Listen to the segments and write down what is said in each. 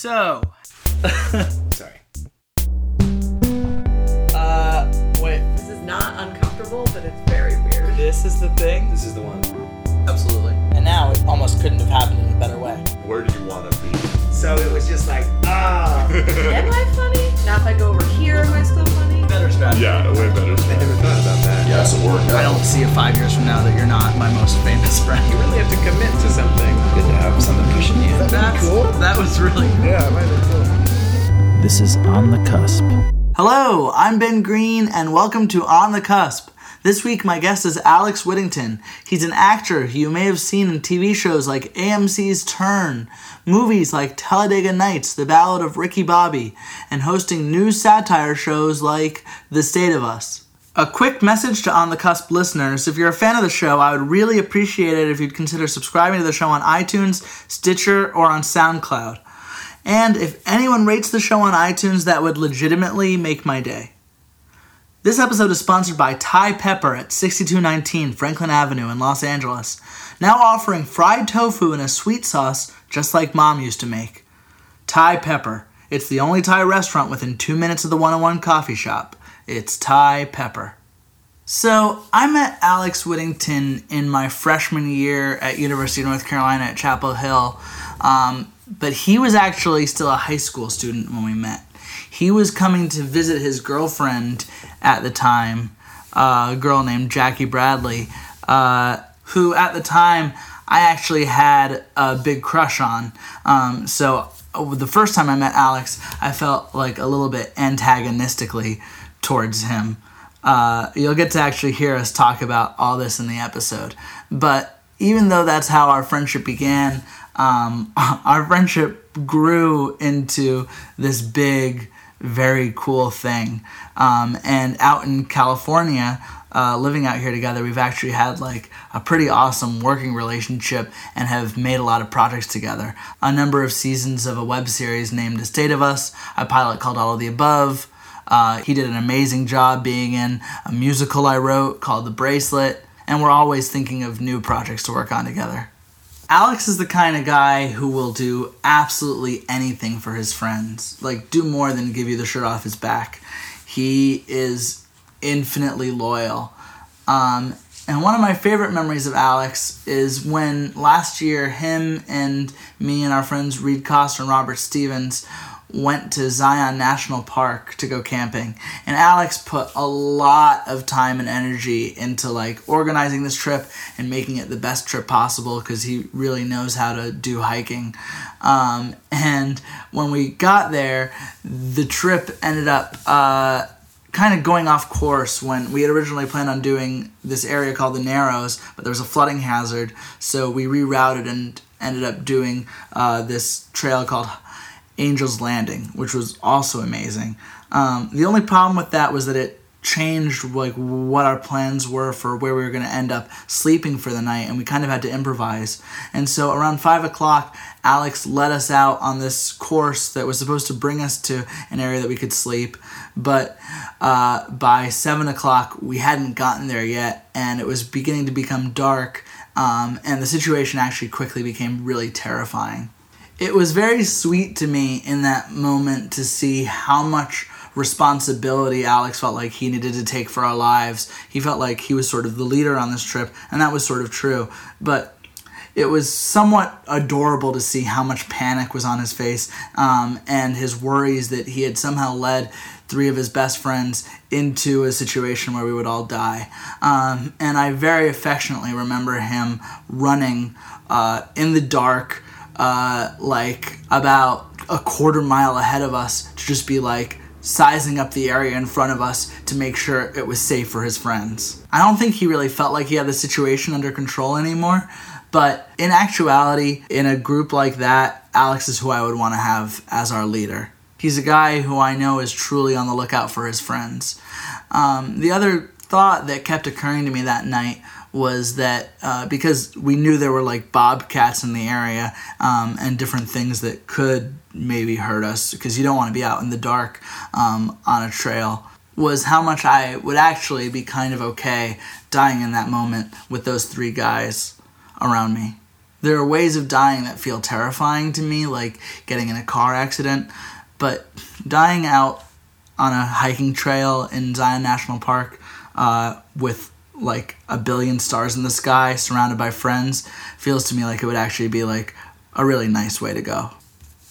So, Sorry. uh, wait, This is not uncomfortable, but it's very weird. this is the thing? This is the one. Absolutely. And now it almost couldn't have happened in a better way. Where do you want to be? So it was just like, ah. Am I funny? Now if I go over here, am I still funny? Better strategy. Yeah, way better. I never thought about that. Yes, it worked I don't see it five years from now that you're not my most famous friend. You really have to commit to something. Good to have something pushing you. That's, That was really Yeah, it might have been cool. This is On the Cusp. Hello, I'm Ben Green, and welcome to On the Cusp. This week, my guest is Alex Whittington. He's an actor you may have seen in TV shows like AMC's Turn, movies like Talladega Nights, The Ballad of Ricky Bobby, and hosting news satire shows like The State of Us. A quick message to On the Cusp listeners if you're a fan of the show, I would really appreciate it if you'd consider subscribing to the show on iTunes, Stitcher, or on SoundCloud. And if anyone rates the show on iTunes, that would legitimately make my day. This episode is sponsored by Thai Pepper at 6219 Franklin Avenue in Los Angeles, now offering fried tofu in a sweet sauce just like mom used to make. Thai Pepper. It's the only Thai restaurant within two minutes of the 101 coffee shop. It's Thai Pepper. So, I met Alex Whittington in my freshman year at University of North Carolina at Chapel Hill, um, but he was actually still a high school student when we met. He was coming to visit his girlfriend at the time, uh, a girl named Jackie Bradley, uh, who at the time I actually had a big crush on. Um, so uh, the first time I met Alex, I felt like a little bit antagonistically towards him. Uh, you'll get to actually hear us talk about all this in the episode. But even though that's how our friendship began, um, our friendship grew into this big, very cool thing. Um, and out in California, uh, living out here together, we've actually had like a pretty awesome working relationship and have made a lot of projects together. A number of seasons of a web series named The State of Us, a pilot called All of the Above. Uh, he did an amazing job being in a musical I wrote called The Bracelet, and we're always thinking of new projects to work on together. Alex is the kind of guy who will do absolutely anything for his friends. Like, do more than give you the shirt off his back. He is infinitely loyal. Um, and one of my favorite memories of Alex is when last year him and me and our friends Reed Coster and Robert Stevens went to Zion National Park to go camping. And Alex put a lot of time and energy into like organizing this trip and making it the best trip possible because he really knows how to do hiking. Um, and when we got there, the trip ended up uh, kind of going off course when we had originally planned on doing this area called the Narrows, but there was a flooding hazard, so we rerouted and ended up doing uh, this trail called Angel's Landing, which was also amazing. Um, the only problem with that was that it changed like what our plans were for where we were going to end up sleeping for the night and we kind of had to improvise. And so around five o'clock alex led us out on this course that was supposed to bring us to an area that we could sleep. But uh, by seven o'clock we hadn't gotten there yet and it was beginning to become dark um, and the situation actually quickly became really terrifying it was very sweet to me in that moment to see how much responsibility Alex felt like he needed to take for our lives. He felt like he was sort of the leader on this trip, and that was sort of true. But it was somewhat adorable to see how much panic was on his face um, and his worries that he had somehow led three of his best friends into a situation where we would all die. Um, and I very affectionately remember him running uh, in the dark, uh, like about a quarter mile ahead of us, to just be like, sizing up the area in front of us to make sure it was safe for his friends. I don't think he really felt like he had the situation under control anymore, but in actuality, in a group like that, Alex is who I would want to have as our leader. He's a guy who I know is truly on the lookout for his friends. Um, the other thought that kept occurring to me that night was that uh, because we knew there were like bobcats in the area um, and different things that could maybe hurt us because you don't want to be out in the dark um, on a trail was how much I would actually be kind of okay dying in that moment with those three guys around me. there are ways of dying that feel terrifying to me, like getting in a car accident, but dying out on a hiking trail in Zion National Park uh, with like a billion stars in the sky, surrounded by friends, feels to me like it would actually be like a really nice way to go.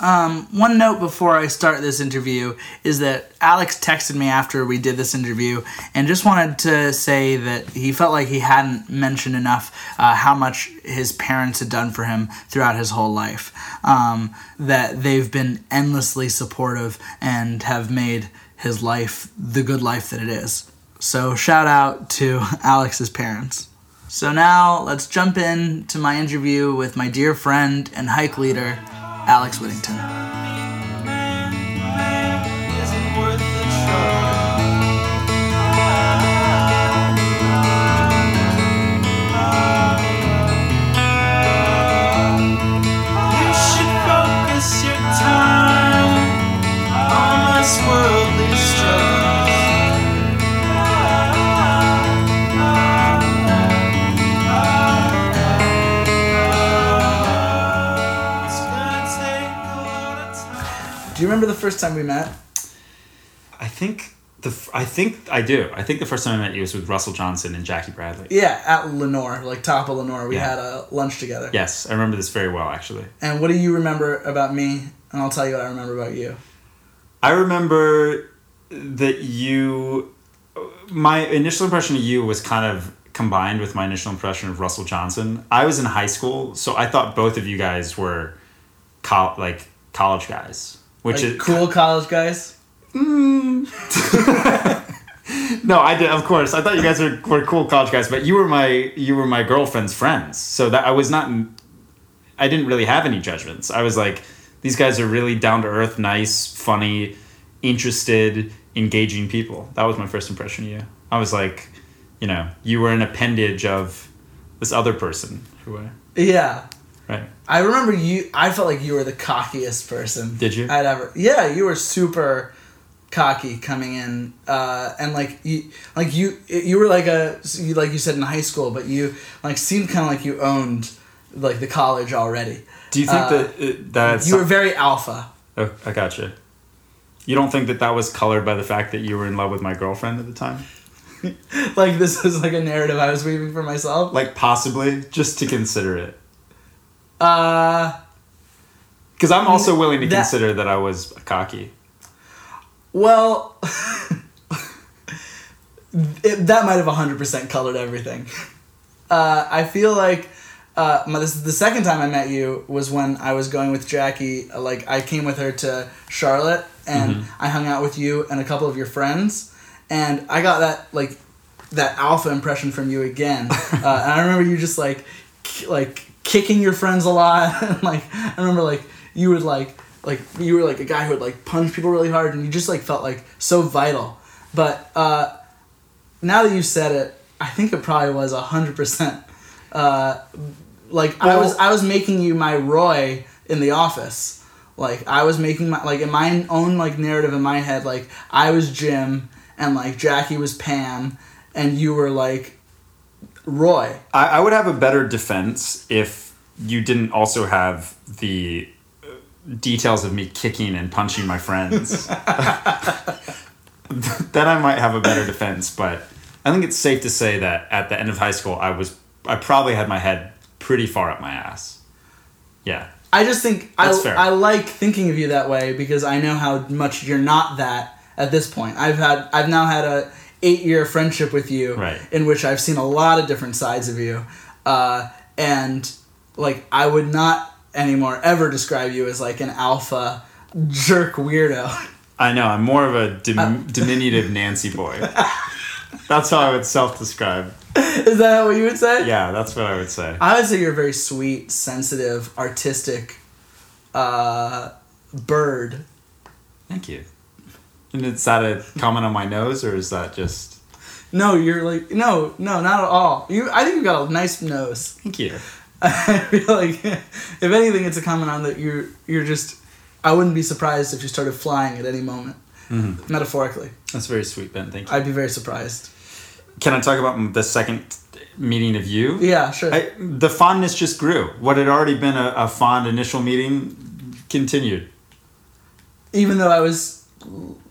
Um, one note before I start this interview is that Alex texted me after we did this interview and just wanted to say that he felt like he hadn't mentioned enough uh, how much his parents had done for him throughout his whole life. Um, that they've been endlessly supportive and have made his life the good life that it is. So, shout out to Alex's parents. So, now let's jump in to my interview with my dear friend and hike leader, Alex Whittington. Do you remember the first time we met? I think the I think I do. I think the first time I met you was with Russell Johnson and Jackie Bradley. Yeah, at Lenoir, like top of Lenoir. We Yeah. had a lunch together. Yes, I remember this very well actually. And what do you remember about me? And I'll tell you what I remember about you. I remember that you my initial impression of you was kind of combined with my initial impression of Russell Johnson. I was in high school, so I thought both of you guys were col- like college guys, which Like, is cool college guys. Mm. No, I did. Of course, I thought you guys were, were cool college guys, but you were my you were my girlfriend's friends, so that I was not. I didn't really have any judgments. I was like, these guys are really down to earth, nice, funny, interested, engaging people. That was my first impression of you. I was like, you know, you were an appendage of this other person who I Yeah. I remember you. I felt like you were the cockiest person. Did you? I'd ever. Yeah, you were super cocky coming in, uh, and like you, like you, you were like a, like you said in high school, but you like seemed kind of like you owned like the college already. Do you think Uh, that that's You were very alpha. Oh, I gotcha. You don't think that that was colored by the fact that you were in love with my girlfriend at the time? Like this is like a narrative I was weaving for myself. Like possibly, just to consider it. Uh, Because I'm also willing to That- consider that I was cocky. well, it, that might have hundred percent colored everything. Uh, I feel like uh, my, this is the second time I met you was when I was going with Jackie. Like I came with her to Charlotte, and I hung out with you and a couple of your friends, and I got that like that alpha impression from you again. uh, and I remember you just like k- like kicking your friends a lot, and like I remember like you would like like you were like a guy who would like punch people really hard, and you just like felt like so vital. But uh, now that you said it, I think it probably was a hundred percent. Uh, like I was, I was making you my Roy in the office. Like I was making my like in my own like narrative in my head. Like I was Jim, and like Jackie was Pam, and you were like Roy. I, I would have a better defense if you didn't also have the uh, details of me kicking and punching my friends. then I might have a better defense, but I think it's safe to say that at the end of high school, I was I probably had my head pretty far up my ass. Yeah. I just think I, fair. I like thinking of you that way because I know how much you're not that at this point. I've had I've now had a eight year friendship with you, Right. in which I've seen a lot of different sides of you, uh, and like I would not anymore ever describe you as like an alpha jerk weirdo. I know. I'm more of a dim- Uh, diminutive Nancy boy. That's how I would self-describe. Is that what you would say? Yeah, that's what I would say. I would say you're a very sweet, sensitive, artistic uh, bird. Thank you. And is that a comment on my nose, or is that just? No, you're like no, no, not at all. You, I think you've got a nice nose. Thank you. I feel like, if anything, it's a comment on that you're you're just. I wouldn't be surprised if you started flying at any moment, mm-hmm. metaphorically. That's very sweet, Ben. Thank you. I'd be very surprised. Can I talk about the second meeting of you. Yeah, sure. I, the fondness just grew. What had already been a, a fond initial meeting continued. Even though I was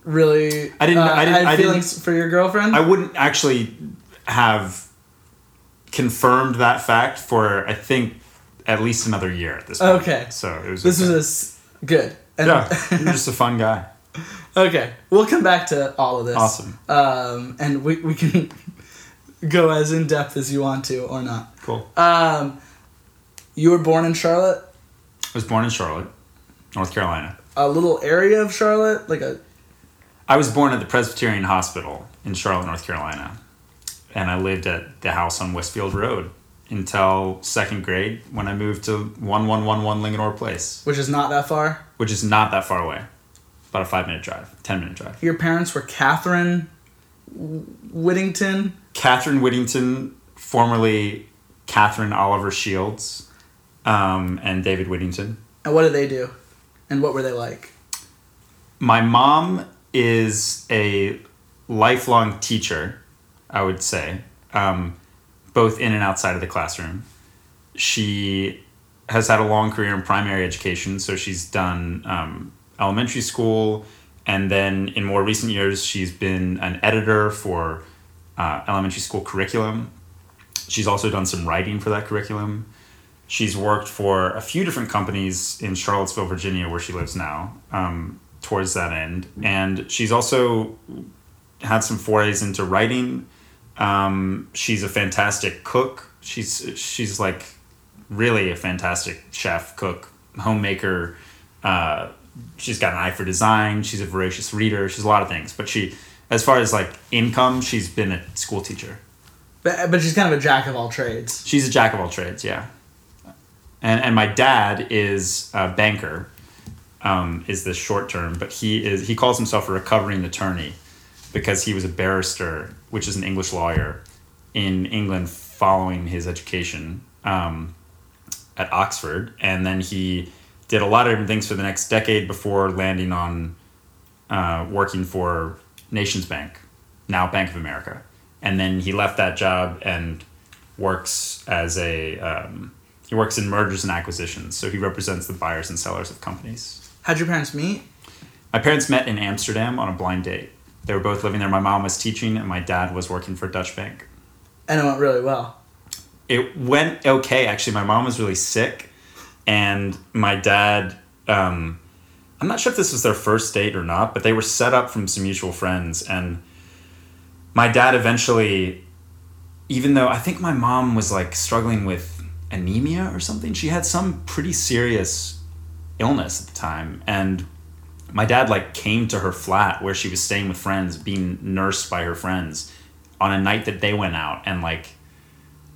really, I didn't- uh, I didn't- I didn't- feelings for your girlfriend. I wouldn't actually have confirmed that fact for I think at least another year at this point. Okay. So it was. this okay. was a good. And- yeah. You're just a fun guy. okay, we'll come back to all of this. Awesome. Um, and we we can go as in depth as you want to or not. Cool. Um, you were born in Charlotte, I was born in Charlotte, North Carolina. a little area of Charlotte, like a I was born at the Presbyterian Hospital in Charlotte, North Carolina, and I lived at the house on Westfield Road until second grade when I moved to one one one one Linganore Place, which is not that far. which is not that far away, about a five minute drive, ten minute drive. Your parents were Catherine Whittington. Catherine Whittington, formerly Catherine Oliver Shields, um, and David Whittington. And what did they do? And what were they like? My mom is a lifelong teacher, I would say, um, both in and outside of the classroom. She has had a long career in primary education, so she's done um, elementary school, and then in more recent years, she's been an editor for uh, elementary school curriculum. She's also done some writing for that curriculum. She's worked for a few different companies in Charlottesville, Virginia, where she lives now, um, towards that end. And she's also had some forays into writing. Um, she's a fantastic cook. She's she's like really a fantastic chef, cook, homemaker. Uh, she's got an eye for design. She's a voracious reader. She's a lot of things. But she, as far as like income, she's been a school teacher. But, but she's kind of a jack of all trades. She's a jack of all trades, yeah. And and my dad is a banker, um, is the short term, but he is he calls himself a recovering attorney because he was a barrister, which is an English lawyer, in England following his education um, at Oxford, and then he did a lot of different things for the next decade before landing on uh, working for Nations Bank, now Bank of America, and then he left that job and works as a um, he works in mergers and acquisitions. So he represents the buyers and sellers of companies. How'd your parents meet? My parents met in Amsterdam on a blind date. They were both living there. My mom was teaching, and my dad was working for Dutch Bank. And it went really well. It went okay. Actually, my mom was really sick, and my dad. Um, I'm not sure if this was their first date or not, but they were set up from some mutual friends, and my dad eventually, even though I think my mom was like struggling with anemia or something, she had some pretty serious illness at the time, and my dad like came to her flat where she was staying with friends, being nursed by her friends, on a night that they went out and like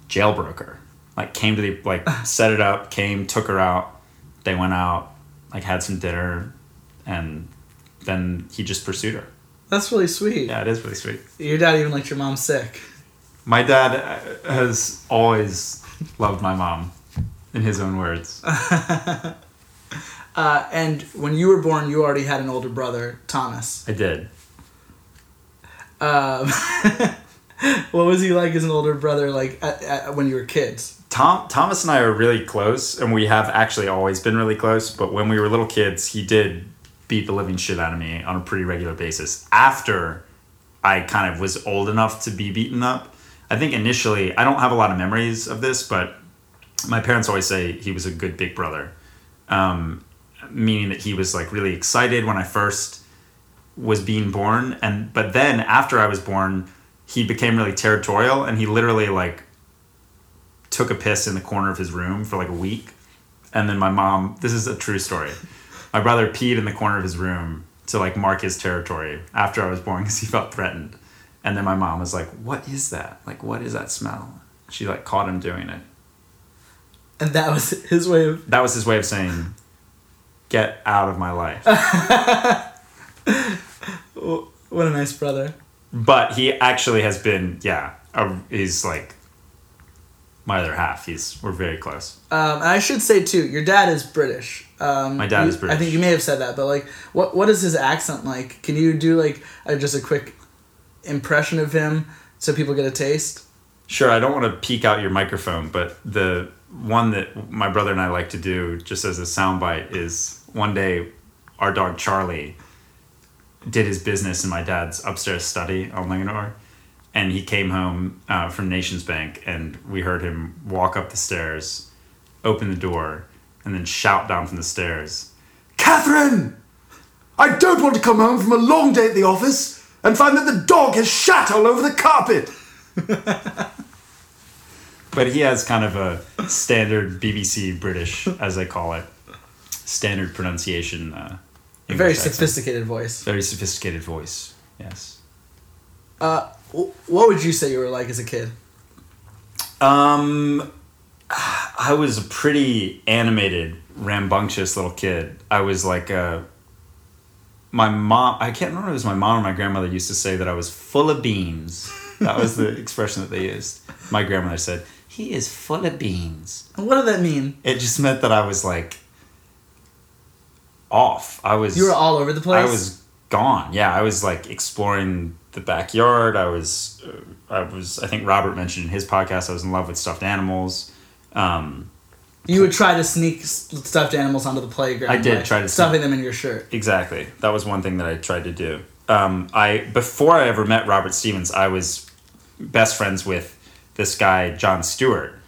jailbroke her. Like came to the like set it up, came, took her out. They went out, like had some dinner, and then he just pursued her. That's really sweet. Yeah, it is really sweet. Your dad even liked your mom sick. My dad uh, has always loved my mom, in his own words. Uh, and when you were born, you already had an older brother, Thomas. I did. Um, what was he like as an older brother, like at, at, when you were kids? Tom Thomas and I are really close, and we have actually always been really close. But when we were little kids, he did beat the living shit out of me on a pretty regular basis. After I kind of was old enough to be beaten up, I think initially I don't have a lot of memories of this, but my parents always say he was a good big brother, um, meaning that he was like really excited when I first was being born, and but then after I was born, he became really territorial, and he literally like took a piss in the corner of his room for like a week. And then my mom, this is a true story. My brother peed in the corner of his room to like mark his territory after I was born because he felt threatened. And then my mom was like, What is that? Like, what is that smell? She like caught him doing it. And that was his way of. That was his way of saying, Get out of my life. What a nice brother. but he actually has been, yeah, a, he's like my other half. He's, we're very close. Um, and I should say too, your dad is British. Um, My dad you- is British. I think you may have said that, but like, what what is his accent like? Can you do like a, just a quick impression of him so people get a taste? Sure, I don't want to peak out your microphone, but the one that my brother and I like to do, just as a soundbite, is one day our dog Charlie did his business in my dad's upstairs study on Linganore, and he came home uh, from Nations Bank, and we heard him walk up the stairs, open the door, and then shout down from the stairs, "Catherine, I don't want to come home from a long day at the office and find that the dog has shat all over the carpet." but he has kind of a standard BBC British, as they call it, standard pronunciation. Uh, A very accent. sophisticated voice. very sophisticated voice. Yes. Uh, what would you say you were like as a kid? Um, I was a pretty animated, rambunctious little kid. I was like a. My mom, I can't remember if it was my mom or my grandmother used to say that I was full of beans. That was the expression that they used. My grandmother said, he is full of beans. What did that mean? It just meant that I was like off. I was. You were all over the place. I was gone. Yeah, I was like exploring the backyard. I was, uh, I was. I think Robert mentioned in his podcast. I was in love with stuffed animals. Um, You would try to sneak stuffed animals onto the playground. I did try to stuffing them in your shirt. exactly. That was one thing that I tried to do. Um, I before I ever met Robert Stevens, I was best friends with this guy John Stewart,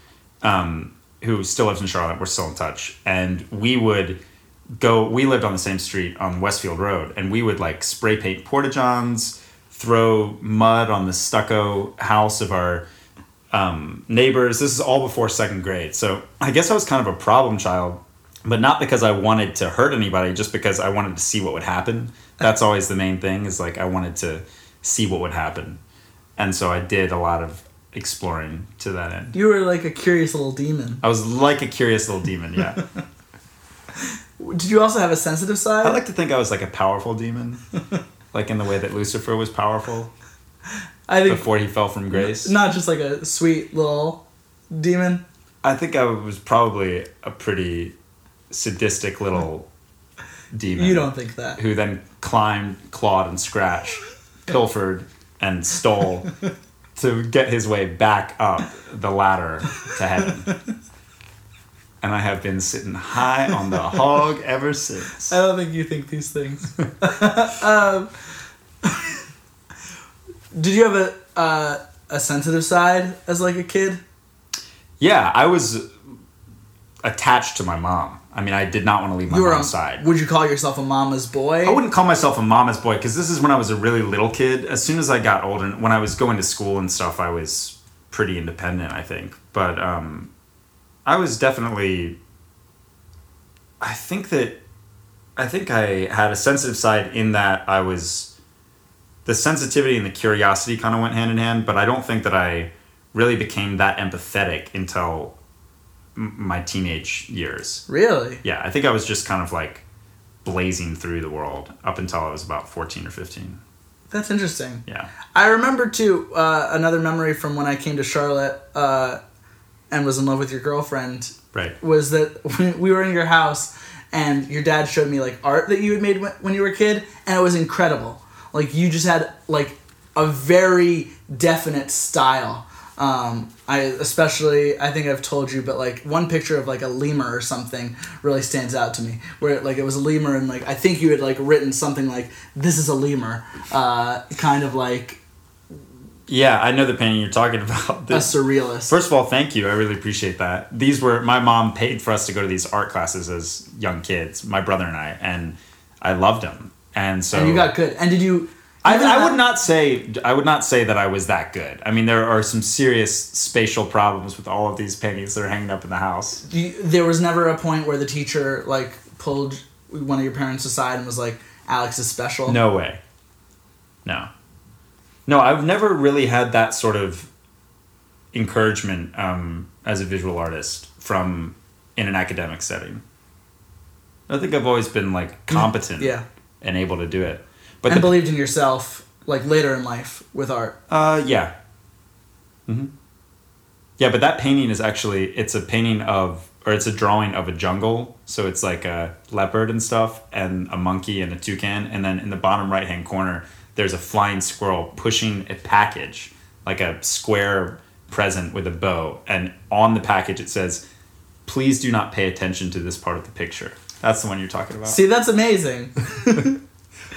um, who still lives in Charlotte. We're still in touch, and we would go. We lived on the same street on Westfield Road, and we would like spray paint porta johns, throw mud on the stucco house of our um, neighbors. This is all before second grade, so I guess I was kind of a problem child, but not because I wanted to hurt anybody, just because I wanted to see what would happen. That's always the main thing. Is like I wanted to see what would happen, and so I did a lot of exploring to that end. You were like a curious little demon. I was like a curious little demon. Yeah. Did you also have a sensitive side? I like to think I was like a powerful demon, like in the way that Lucifer was powerful I think before he fell from grace. not just like a sweet little demon. I think I was probably a pretty sadistic little demon. You don't think that. Who then climbed, clawed, and scratched, pilfered, and stole to get his way back up the ladder to heaven. And I have been sitting high on the hog ever since. I don't think you think these things. um, did you have a uh, a sensitive side as like a kid? Yeah, I was attached to my mom. I mean, I did not want to leave my You mom's on, side. Would you call yourself a mama's boy? I wouldn't call myself a mama's boy because this is when I was a really little kid. As soon as I got older, when I was going to school and stuff, I was pretty independent, I think. But um, I was definitely. I think that. I think I had a sensitive side in that I was. The sensitivity and the curiosity kind of went hand in hand, but I don't think that I really became that empathetic until m- my teenage years. Really? Yeah, I think I was just kind of like blazing through the world up until I was about 14 or 15. That's interesting. Yeah. I remember too uh, another memory from when I came to Charlotte uh, and was in love with your girlfriend Right. was that when we were in your house and your dad showed me like art that you had made when you were a kid and it was incredible like you just had like a very definite style um, I especially I think I've told you but like one picture of like a lemur or something really stands out to me where like it was a lemur and like I think you had like written something like this is a lemur uh, kind of like Yeah, I know the painting you're talking about. a surrealist First of all, thank you. I really appreciate that. These were my mom paid for us to go to these art classes as young kids, my brother and I, and I loved them. And so and you got good and did you I, I would not say I would not say that I was that good. I mean, there are some serious spatial problems with all of these paintings that are hanging up in the house. you, there was never a point where the teacher like pulled one of your parents aside and was like alex is special No way. No. No, I've never really had that sort of encouragement um, as a visual artist from in an academic setting. I think I've always been like competent yeah and able to do it. But and the, believed in yourself like later in life with art uh, yeah. Mm-hmm. Yeah, but that painting is actually it's a painting of or it's a drawing of a jungle. So it's like a leopard and stuff and a monkey and a toucan and then in the bottom right hand corner there's a flying squirrel pushing a package, like a square present with a bow, and on the package it says, "Please do not pay attention to this part of the picture." That's the one you're talking about. See, that's amazing.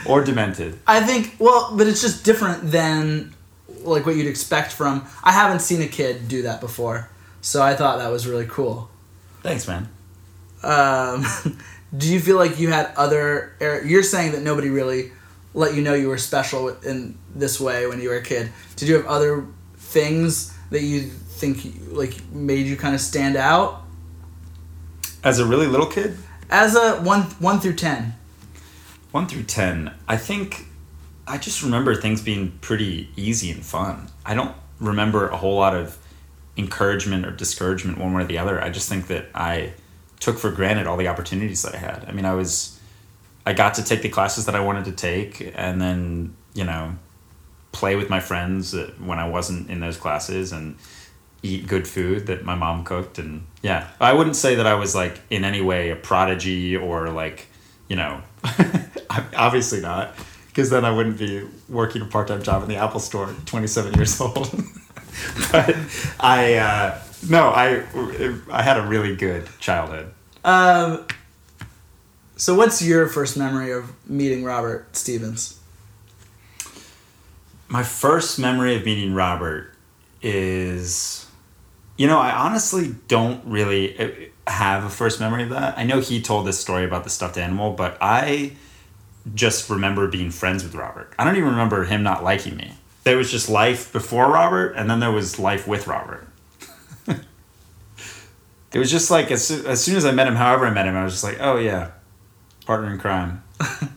or demented. I think well, but it's just different than like what you'd expect from. I haven't seen a kid do that before, so I thought that was really cool. Thanks, man. Um, do you feel like you had other? er, You're saying that nobody really let you know you were special in this way when you were a kid. Did you have other things that you think like made you kind of stand out As a really little kid, as a one one through ten? One through ten, I think I just remember things being pretty easy and fun. I don't remember a whole lot of encouragement or discouragement one way or the other. I just think that I took for granted all the opportunities that I had. I mean, I was I got to take the classes that I wanted to take and then, you know, play with my friends when I wasn't in those classes and eat good food that my mom cooked and yeah. I wouldn't say that I was like in any way a prodigy or like, you know, obviously not because then I wouldn't be working a part-time job in the Apple store 27 years old. but I uh, no, I I had a really good childhood. Um, so what's your first memory of meeting Robert Stevens? My first memory of meeting Robert is, you know, I honestly don't really uh, have a first memory of that. I know he told this story about the stuffed animal, but I just remember being friends with Robert. I don't even remember him not liking me. There was just life before Robert, and then there was life with Robert. it was just like as, as soon as I met him, however I met him, I was just like, oh yeah, partner in crime.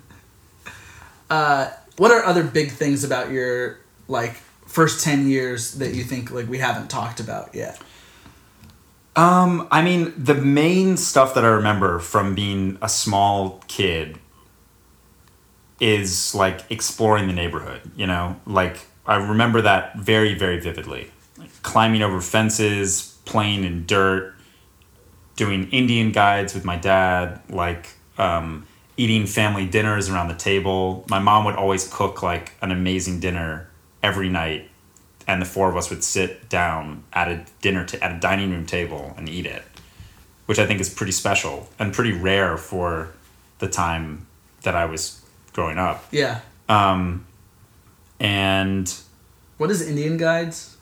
Uh, what are other big things about your like first ten years that you think like we haven't talked about yet? Um, I mean, the main stuff that I remember from being a small kid is like exploring the neighborhood, you know? Like I remember that very very vividly. Like climbing over fences, playing in dirt, doing Indian guides with my dad, like um, eating family dinners around the table. My mom would always cook like an amazing dinner every night and the four of us would sit down at a dinner ta- at a dining room table and eat it, which I think is pretty special and pretty rare for the time that I was growing up. Yeah. Um, and What is Indian Guides?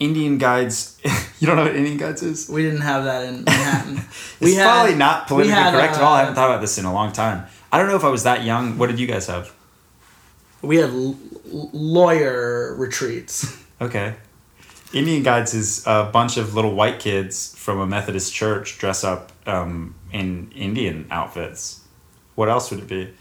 Indian guides, you don't know what Indian guides is? We didn't have that in Manhattan. It's probably not politically had, correct at all. I uh, haven't thought about this in a long time. I don't know if I was that young. What did you guys have? We had l- lawyer retreats. Okay. Indian Guides is a bunch of little white kids from a Methodist church dress up um, in Indian outfits. What else would it be?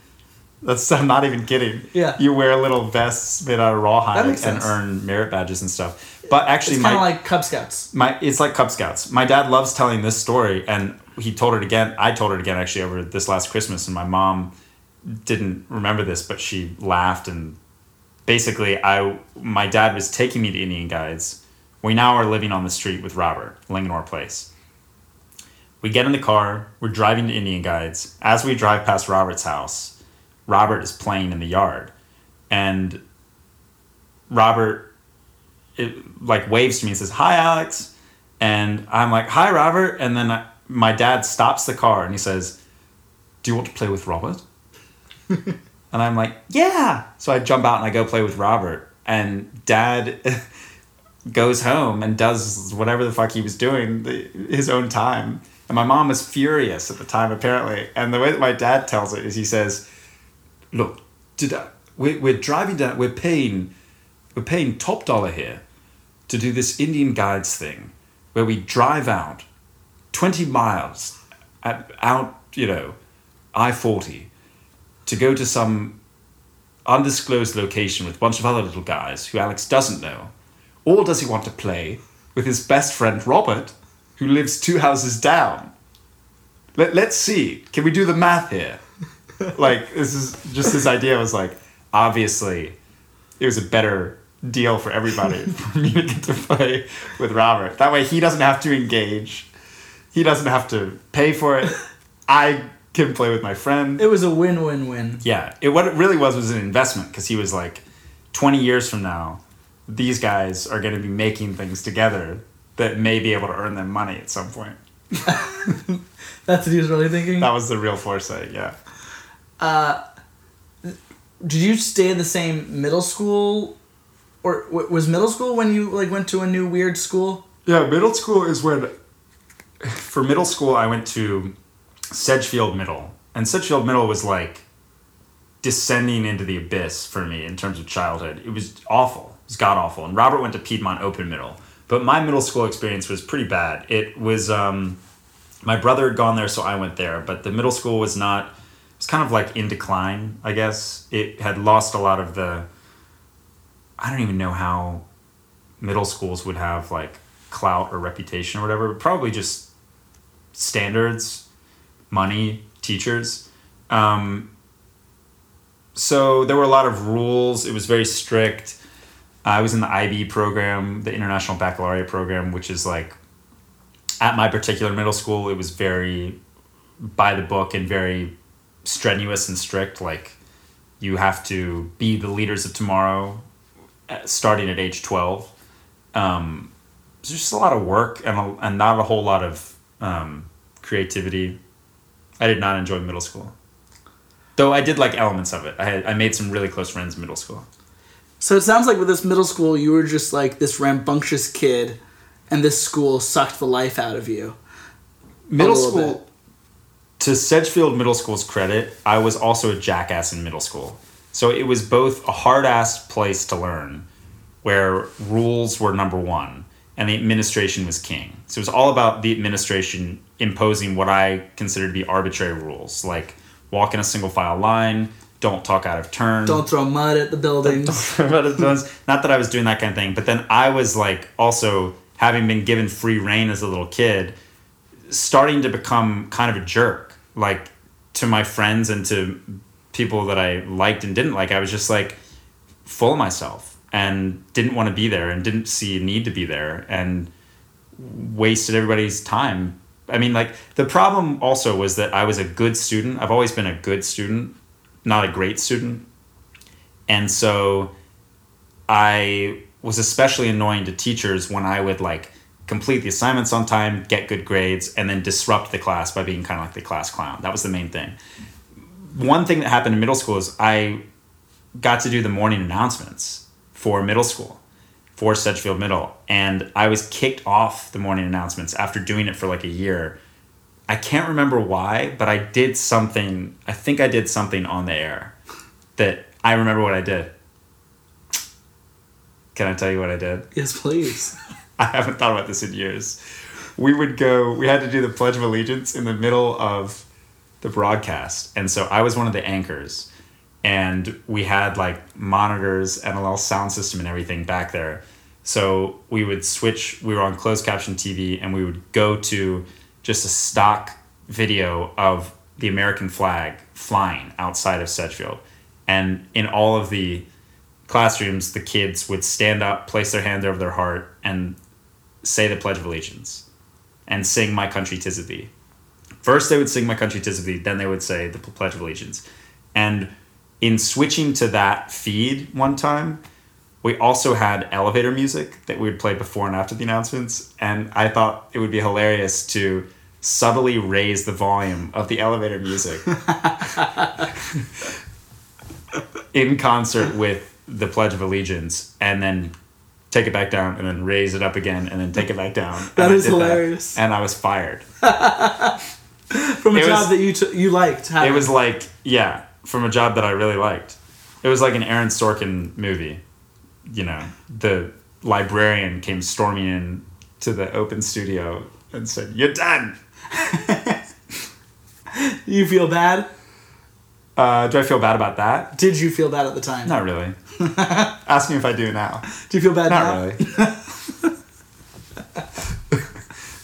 That's I'm not even kidding. Yeah. You wear little vests made out of rawhide and sense. earn merit badges and stuff. But actually, It's kind of like Cub Scouts. my it's like Cub Scouts. My dad loves telling this story, and he told it again. I told it again actually over this last Christmas, and my mom didn't remember this, but she laughed and basically, I my dad was taking me to Indian Guides. We now are living on the street with Robert, Linganore Place. We get in the car. We're driving to Indian Guides. As we drive past Robert's house, Robert is playing in the yard, and Robert it, like waves to me and says, "Hi, Alex," and I'm like, "Hi, Robert," and then I, my dad stops the car and he says, "Do you want to play with Robert?" and I'm like, "Yeah." So I jump out and I go play with Robert, and Dad goes home and does whatever the fuck he was doing the, his own time. And my mom was furious at the time, apparently. And the way that my dad tells it is he says, "Look, did I, we're, we're driving down, we're paying, we're paying top dollar here to do this Indian guides thing, where we drive out twenty miles at, out, you know, I forty, to go to some undisclosed location with a bunch of other little guys who Alex doesn't know, or does he want to play with his best friend Robert, who lives two houses down? Let, let's see. Can we do the math here? like, this is just this idea was like, obviously, it was a better deal for everybody for me to get to play with Robert. That way, he doesn't have to engage, he doesn't have to pay for it. I can play with my friend. It was a win-win-win. Yeah, it what it really was was an investment because he was like, twenty years from now, these guys are going to be making things together that may be able to earn them money at some point. That's what he was really thinking. That was the real foresight, yeah. Uh, did you stay in the same middle school, or w- was middle school when you like went to a new weird school? Yeah, middle school is when. For middle school, I went to Sedgefield Middle, and Sedgefield Middle was like descending into the abyss for me in terms of childhood. It was awful. It was god awful. And Robert went to Piedmont Open Middle, but my middle school experience was pretty bad. It was um, my brother had gone there, so I went there. But the middle school was not. It was kind of like in decline, I guess. It had lost a lot of the. I don't even know how middle schools would have like clout or reputation or whatever, but probably just standards, money, teachers. Um, so there were a lot of rules. It was very strict. I was in the IB program, the International Baccalaureate program, which is like at my particular middle school, it was very by the book and very strenuous and strict. Like you have to be the leaders of tomorrow, uh, starting at age twelve. Um, it's just a lot of work and a, and not a whole lot of um, creativity. I did not enjoy middle school, though I did like elements of it. I had I made some really close friends in middle school. So it sounds like with this middle school, you were just like this rambunctious kid, and this school sucked the life out of you. Middle school. bit. To Sedgefield Middle School's credit, I was also a jackass in middle school. So it was both a hard ass place to learn, where rules were number one and the administration was king. So it was all about the administration imposing what I consider to be arbitrary rules, like walk in a single file line, don't talk out of turn. Don't throw mud at the buildings. but it was not that I was doing that kind of thing, but then I was like also having been given free rein as a little kid, starting to become kind of a jerk, like to my friends and to people that I liked and didn't like. I was just like full of myself and didn't want to be there and didn't see a need to be there and wasted everybody's time. I mean, like the problem also was that I was a good student. I've always been a good student, not a great student. And so I was especially annoying to teachers when I would like complete the assignments on time, get good grades, and then disrupt the class by being kind of like the class clown. That was the main thing. One thing that happened in middle school is I got to do the morning announcements for middle school, for Sedgefield Middle, and I was kicked off the morning announcements after doing it for like a year. I can't remember why, but I did something. I think I did something on the air that I remember what I did. Can I tell you what I did? yes, please. I haven't thought about this in years. We would go, we had to do the Pledge of Allegiance in the middle of the broadcast. And so I was one of the anchors. And we had like monitors little sound system and everything back there. So we would switch, we were on closed caption TV, and we would go to just a stock video of the American flag flying outside of Sedgefield. And in all of the classrooms, the kids would stand up, place their hand over their heart, and say the Pledge of Allegiance and sing My Country Tis of Thee. First, they would sing My Country Tis of Thee, then they would say the Pledge of Allegiance. And in switching to that feed one time, we also had elevator music that we would play before and after the announcements. And I thought it would be hilarious to subtly raise the volume of the elevator music in concert with the Pledge of Allegiance and then take it back down and then raise it up again and then take it back down. that is And I is did hilarious. and I was fired. From a It job was- that you t- you liked. It was like, yeah, from a job that I really liked. It was like an Aaron Sorkin movie. You know, the librarian came storming in to the open studio and said, You're done. you feel bad. Uh, do I feel bad about that? Did you feel bad at the time? Not really. Ask me if I do now. Do you feel bad now? Not really.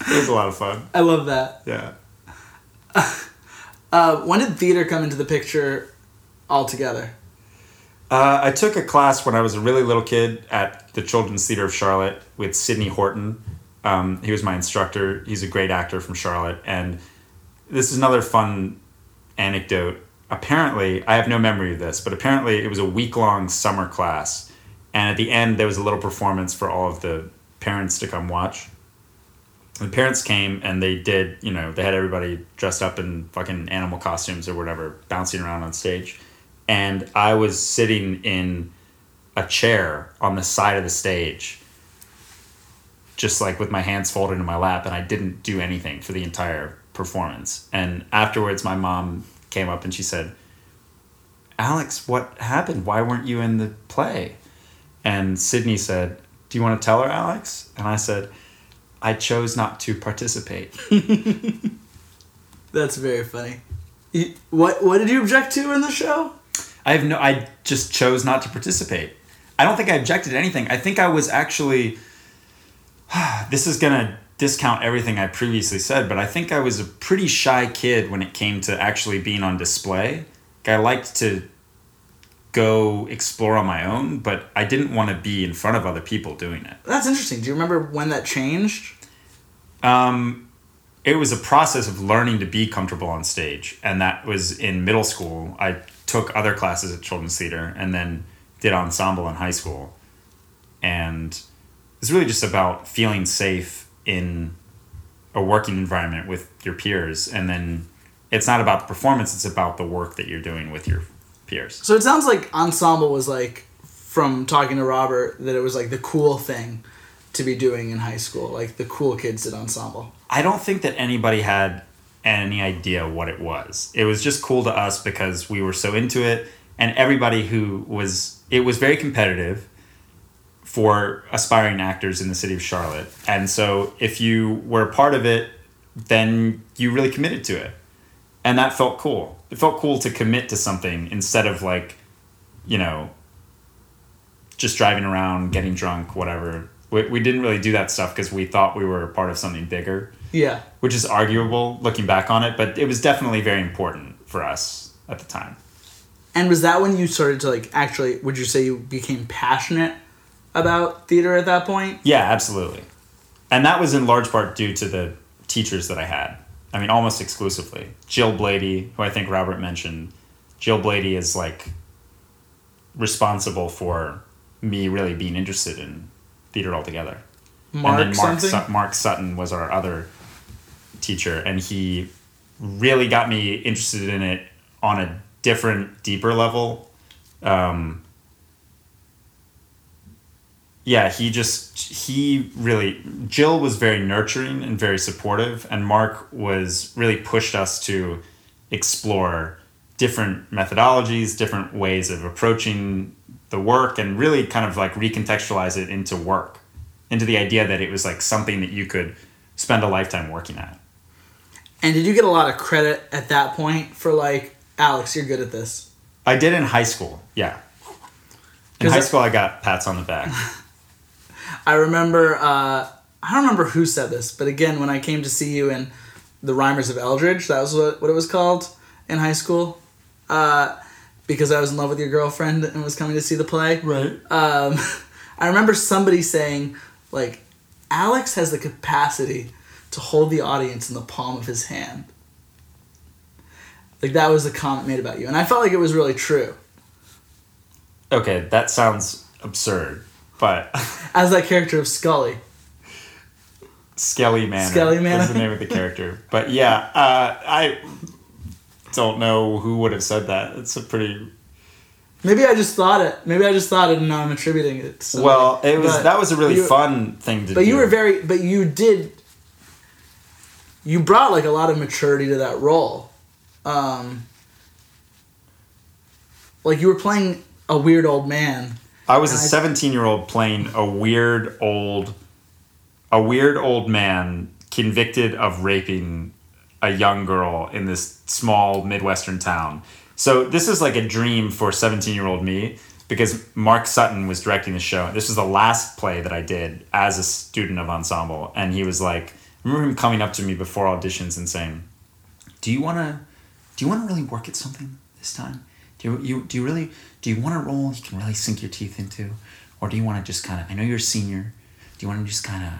it was a lot of fun. I love that. Yeah. Uh, when did theater come into the picture altogether? Uh, I took a class when I was a really little kid at the Children's Theater of Charlotte with Sidney Horton. Um, he was my instructor. He's a great actor from Charlotte. And this is another fun anecdote. Apparently, I have no memory of this, but apparently it was a week long summer class. And at the end, there was a little performance for all of the parents to come watch. The parents came and they did, you know, they had everybody dressed up in fucking animal costumes or whatever, bouncing around on stage. And I was sitting in a chair on the side of the stage, just like with my hands folded in my lap, and I didn't do anything for the entire performance. And afterwards, my mom came up and she said, Alex, what happened? Why weren't you in the play? And Sydney said, Do you want to tell her, Alex? And I said, I chose not to participate. That's very funny. What what did you object to in the show? I have no. I just chose not to participate. I don't think I objected to anything. I think I was actually. This is gonna discount everything I previously said, but I think I was a pretty shy kid when it came to actually being on display. I liked to go explore on my own, but I didn't want to be in front of other people doing it. That's interesting. Do you remember when that changed? Um, it was a process of learning to be comfortable on stage, and that was in middle school. I took other classes at children's theater, and then did ensemble in high school, and it's really just about feeling safe in a working environment with your peers, and then it's not about the performance; it's about the work that you're doing with your peers. So it sounds like ensemble was like from talking to Robert that it was like the cool thing to be doing in high school. Like the cool kids did ensemble. I don't think that anybody had any idea what it was. It was just cool to us because we were so into it, and everybody who was it was very competitive for aspiring actors in the city of Charlotte. And so if you were a part of it, then you really committed to it. And that felt cool. It felt cool to commit to something instead of like, you know, just driving around, getting drunk, whatever. We, we didn't really do that stuff because we thought we were part of something bigger Yeah. which is arguable looking back on it, but it was definitely very important for us at the time. And was that when you started to like actually would you say you became passionate about theater at that point? Yeah, absolutely. And that was in large part due to the teachers that I had. I mean, almost exclusively. Jill Blady, who I think Robert mentioned. Jill Blady is like responsible for me really being interested in theater altogether. Mark and then Mark? Sut- Mark Sutton was our other teacher, and he really got me interested in it on a different, deeper level. Um, yeah, he just he really Jill was very nurturing and very supportive, and Mark was really pushed us to explore different methodologies, different ways of approaching the work, and really kind of like recontextualize it into work, into the idea that it was like something that you could spend a lifetime working at. And did you get a lot of credit at that point for like Alex, you're good at this? I did in high school, yeah. In high I- school, I got pats on the back. I remember uh, I don't remember who said this, but again, when I came to see you in the Rimers of Eldritch, that was what, what it was called in high school. Uh, because I was in love with your girlfriend and was coming to see the play. Right. Um, I remember somebody saying, like, Alex has the capacity to hold the audience in the palm of his hand. Like, that was the comment made about you. And I felt like it was really true. Okay, that sounds absurd, but As that character of Scully. Skelly Man. Skelly Man was the name of the character. But yeah, uh, I don't know who would have said that. It's a pretty Maybe I just thought it. Maybe I just thought it and now I'm attributing it to well. It was But- that was a really you- fun thing to do. But you were very, but you did, you brought like a lot of maturity to that role. Um, like you were playing a weird old man. I was a 17 year old playing a weird old, a weird old man convicted of raping a young girl in this small midwestern town. So this is like a dream for 17 year old me because Mark Sutton was directing the show. This was the last play that I did as a student of ensemble, and he was like, I remember him coming up to me before auditions and saying, "Do you want to, do you want to really work at something this time? Do you, you do you really do you want a role you can really sink your teeth into, or do you want to just kind of? I know you're a senior. Do you want to just kind of,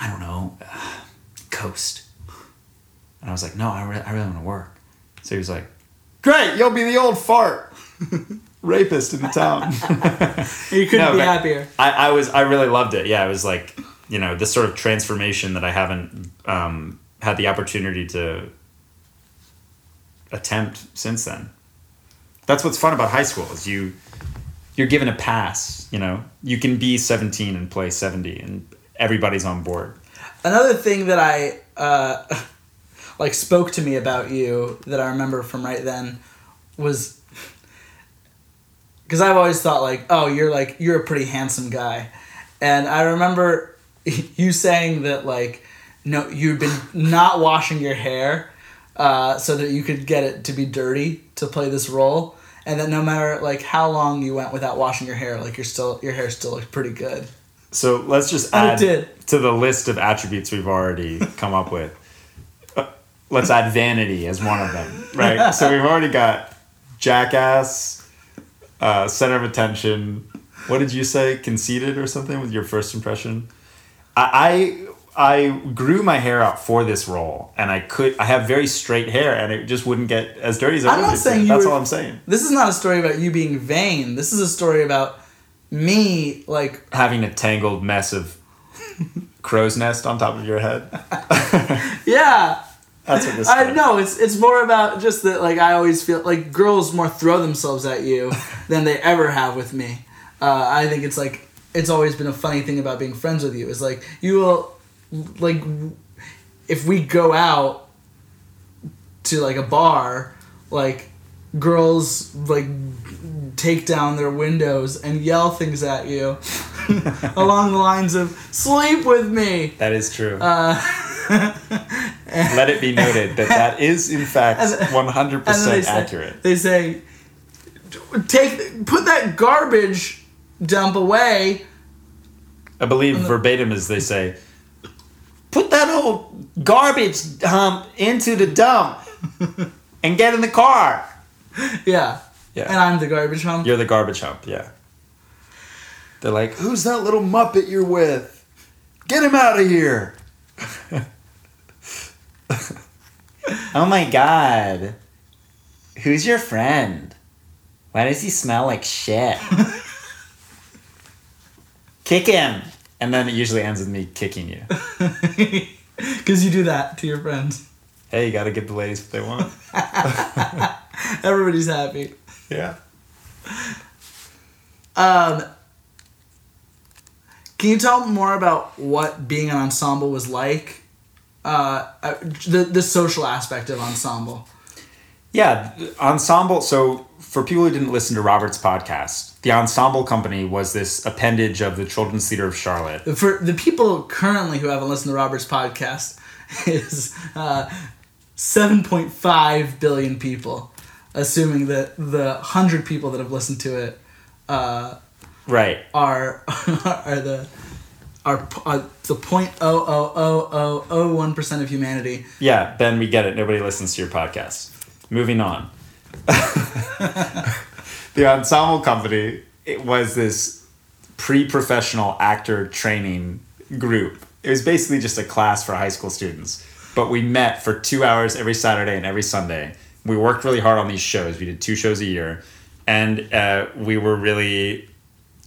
I don't know, uh, coast?" And I was like, "No, I, re- I really want to work." So he was like, "Great, you'll be the old fart." rapist in the town. You couldn't No, be happier. I, I was I really loved it. Yeah, it was like you know this sort of transformation that I haven't um, had the opportunity to attempt since then. That's what's fun about high school is you you're given a pass. You know, you can be 17 and play 70, and everybody's on board. Another thing that I uh, like spoke to me about you that I remember from right then was because I've always thought like, oh, you're like you're a pretty handsome guy, and I remember you saying that like, no, you've been not washing your hair uh, so that you could get it to be dirty to play this role, and that no matter like how long you went without washing your hair, like you're still your hair still looked pretty good. So let's just add to the list of attributes we've already come up with. Uh, let's add vanity as one of them, right? so we've already got jackass, uh, center of attention. What did you say? Conceited or something with your first impression? I, I I grew my hair out for this role, and I could. I have very straight hair, and it just wouldn't get as dirty as I I'm not saying you That's were- all I'm saying. This is not a story about you being vain. This is a story about me like Having a tangled mess of crow's nest on top of your head. yeah That's what this. I is. know it's it's more about just that like I always feel like girls more throw themselves at you than they ever have with me. Uh, I think it's like it's always been a funny thing about being friends with you is like you will like if we go out to like a bar like girls like take down their windows and yell things at you along the lines of sleep with me That is true. Uh, Let it be noted that that is in fact one hundred And then they percent say, accurate. They say, take put that garbage dump away. I believe verbatim as they say, "Put that old garbage dump into the dump and get in the car." Yeah. Yeah. And I'm the garbage hump. You're the garbage hump. Yeah. They're like, "Who's that little muppet you're with? Get him out of here!" oh my god. Who's your friend? Why does he smell like shit? Kick him! And then it usually ends with me kicking you. Because you do that to your friends. Hey, you gotta give the ladies what they want. Everybody's happy. Yeah. Um, can you tell more about what being an ensemble was like? Uh, uh, the the social aspect of ensemble. Yeah, ensemble. So, for people who didn't listen to Robert's podcast, the ensemble company was this appendage of the Children's Theater of Charlotte. For the people currently who haven't listened to Robert's podcast, is uh, seven point five billion people, assuming that the hundred people that have listened to it uh, Right. are are the are, are the point oh oh oh oh oh one percent of humanity. Yeah, Ben, we get it. Nobody listens to your podcast. Moving on. the ensemble company it was this pre-professional actor training group. It was basically just a class for high school students. But we met for two hours every Saturday and every Sunday. We worked really hard on these shows. We did two shows a year, and uh, we were really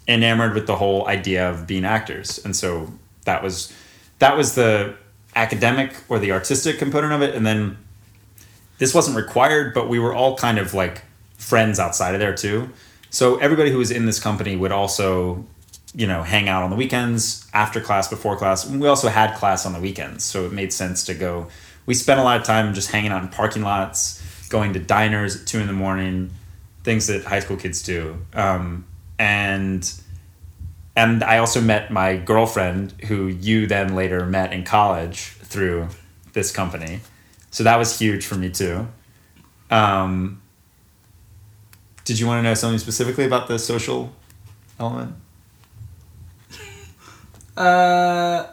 enamored with the whole idea of being actors. And so that was that was the academic or the artistic component of it, and then this wasn't required, but we were all kind of like friends outside of there too. So everybody who was in this company would also, you know, hang out on the weekends, after class, before class. We also had class on the weekends, so it made sense to go. We spent a lot of time just hanging out in parking lots, going to diners at two in the morning, things that high school kids do. Um, and and I also met my girlfriend, who you then later met in college through this company. So that was huge for me too. Um, did you want to know something specifically about the social element? Uh,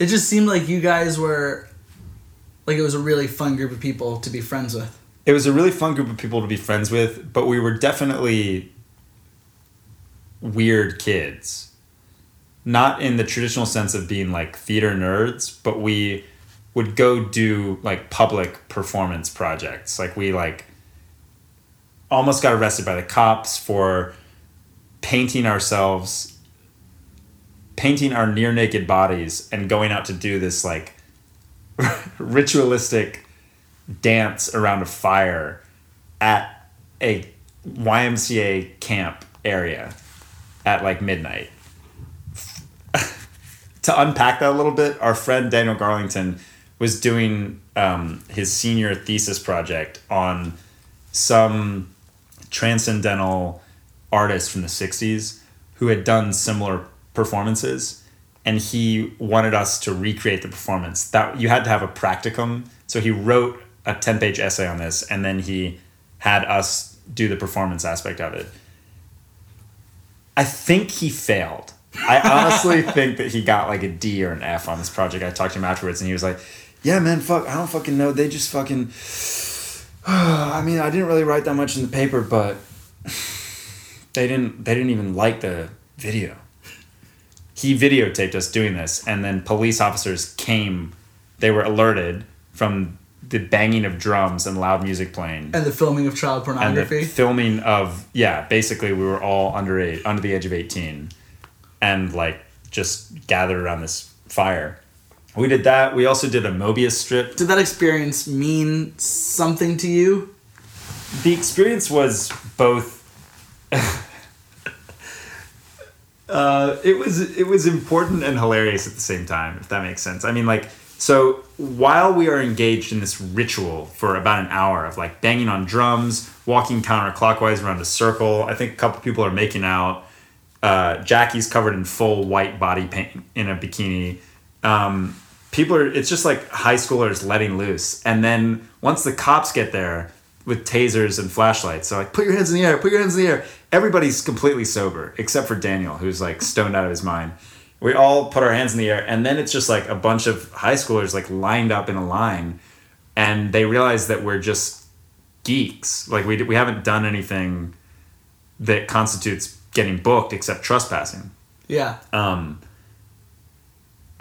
it just seemed like you guys were like it was a really fun group of people to be friends with. It was a really fun group of people to be friends with, but we were definitely weird kids. Not in the traditional sense of being like theater nerds, but we would go do like public performance projects. Like we like almost got arrested by the cops for painting ourselves, painting our near naked bodies, and going out to do this like ritualistic dance around a fire at a YMCA camp area at like midnight. to unpack that a little bit, our friend Daniel Garlington was doing um, his senior thesis project on some transcendental artist from the 60s who had done similar performances and he wanted us to recreate the performance. That you had to have a practicum. So he wrote a 10 page essay on this and then he had us do the performance aspect of it. I think he failed. I honestly think that he got like a d or an f on this project. I talked to him afterwards and he was like yeah man fuck i don't fucking know. They just fucking i mean i didn't really write that much in the paper but they didn't they didn't even like the video. He videotaped us doing this and then police officers came. They were alerted from the banging of drums and loud music playing. And the filming of child and the pornography. filming of yeah basically we were all under eight under the age of 18 and like just gathered around this fire we did that. We also did a mobius strip. Did that experience mean something to you? the experience was both. Uh, it was it was important and hilarious at the same time if that makes sense. I mean like so while we are engaged in this ritual for about an hour of like banging on drums walking counterclockwise around a circle i think a couple people are making out uh, jackie's covered in full white body paint in a bikini um, people are it's just like high schoolers letting loose. And then once the cops get there with tasers and flashlights so like put your hands in the air put your hands in the air. Everybody's completely sober except for daniel who's like stoned out of his mind. We all put our hands in the air and then it's just like a bunch of high schoolers like lined up in a line and they realize that we're just geeks. Like we, we haven't done anything that constitutes getting booked except trespassing. Yeah. um,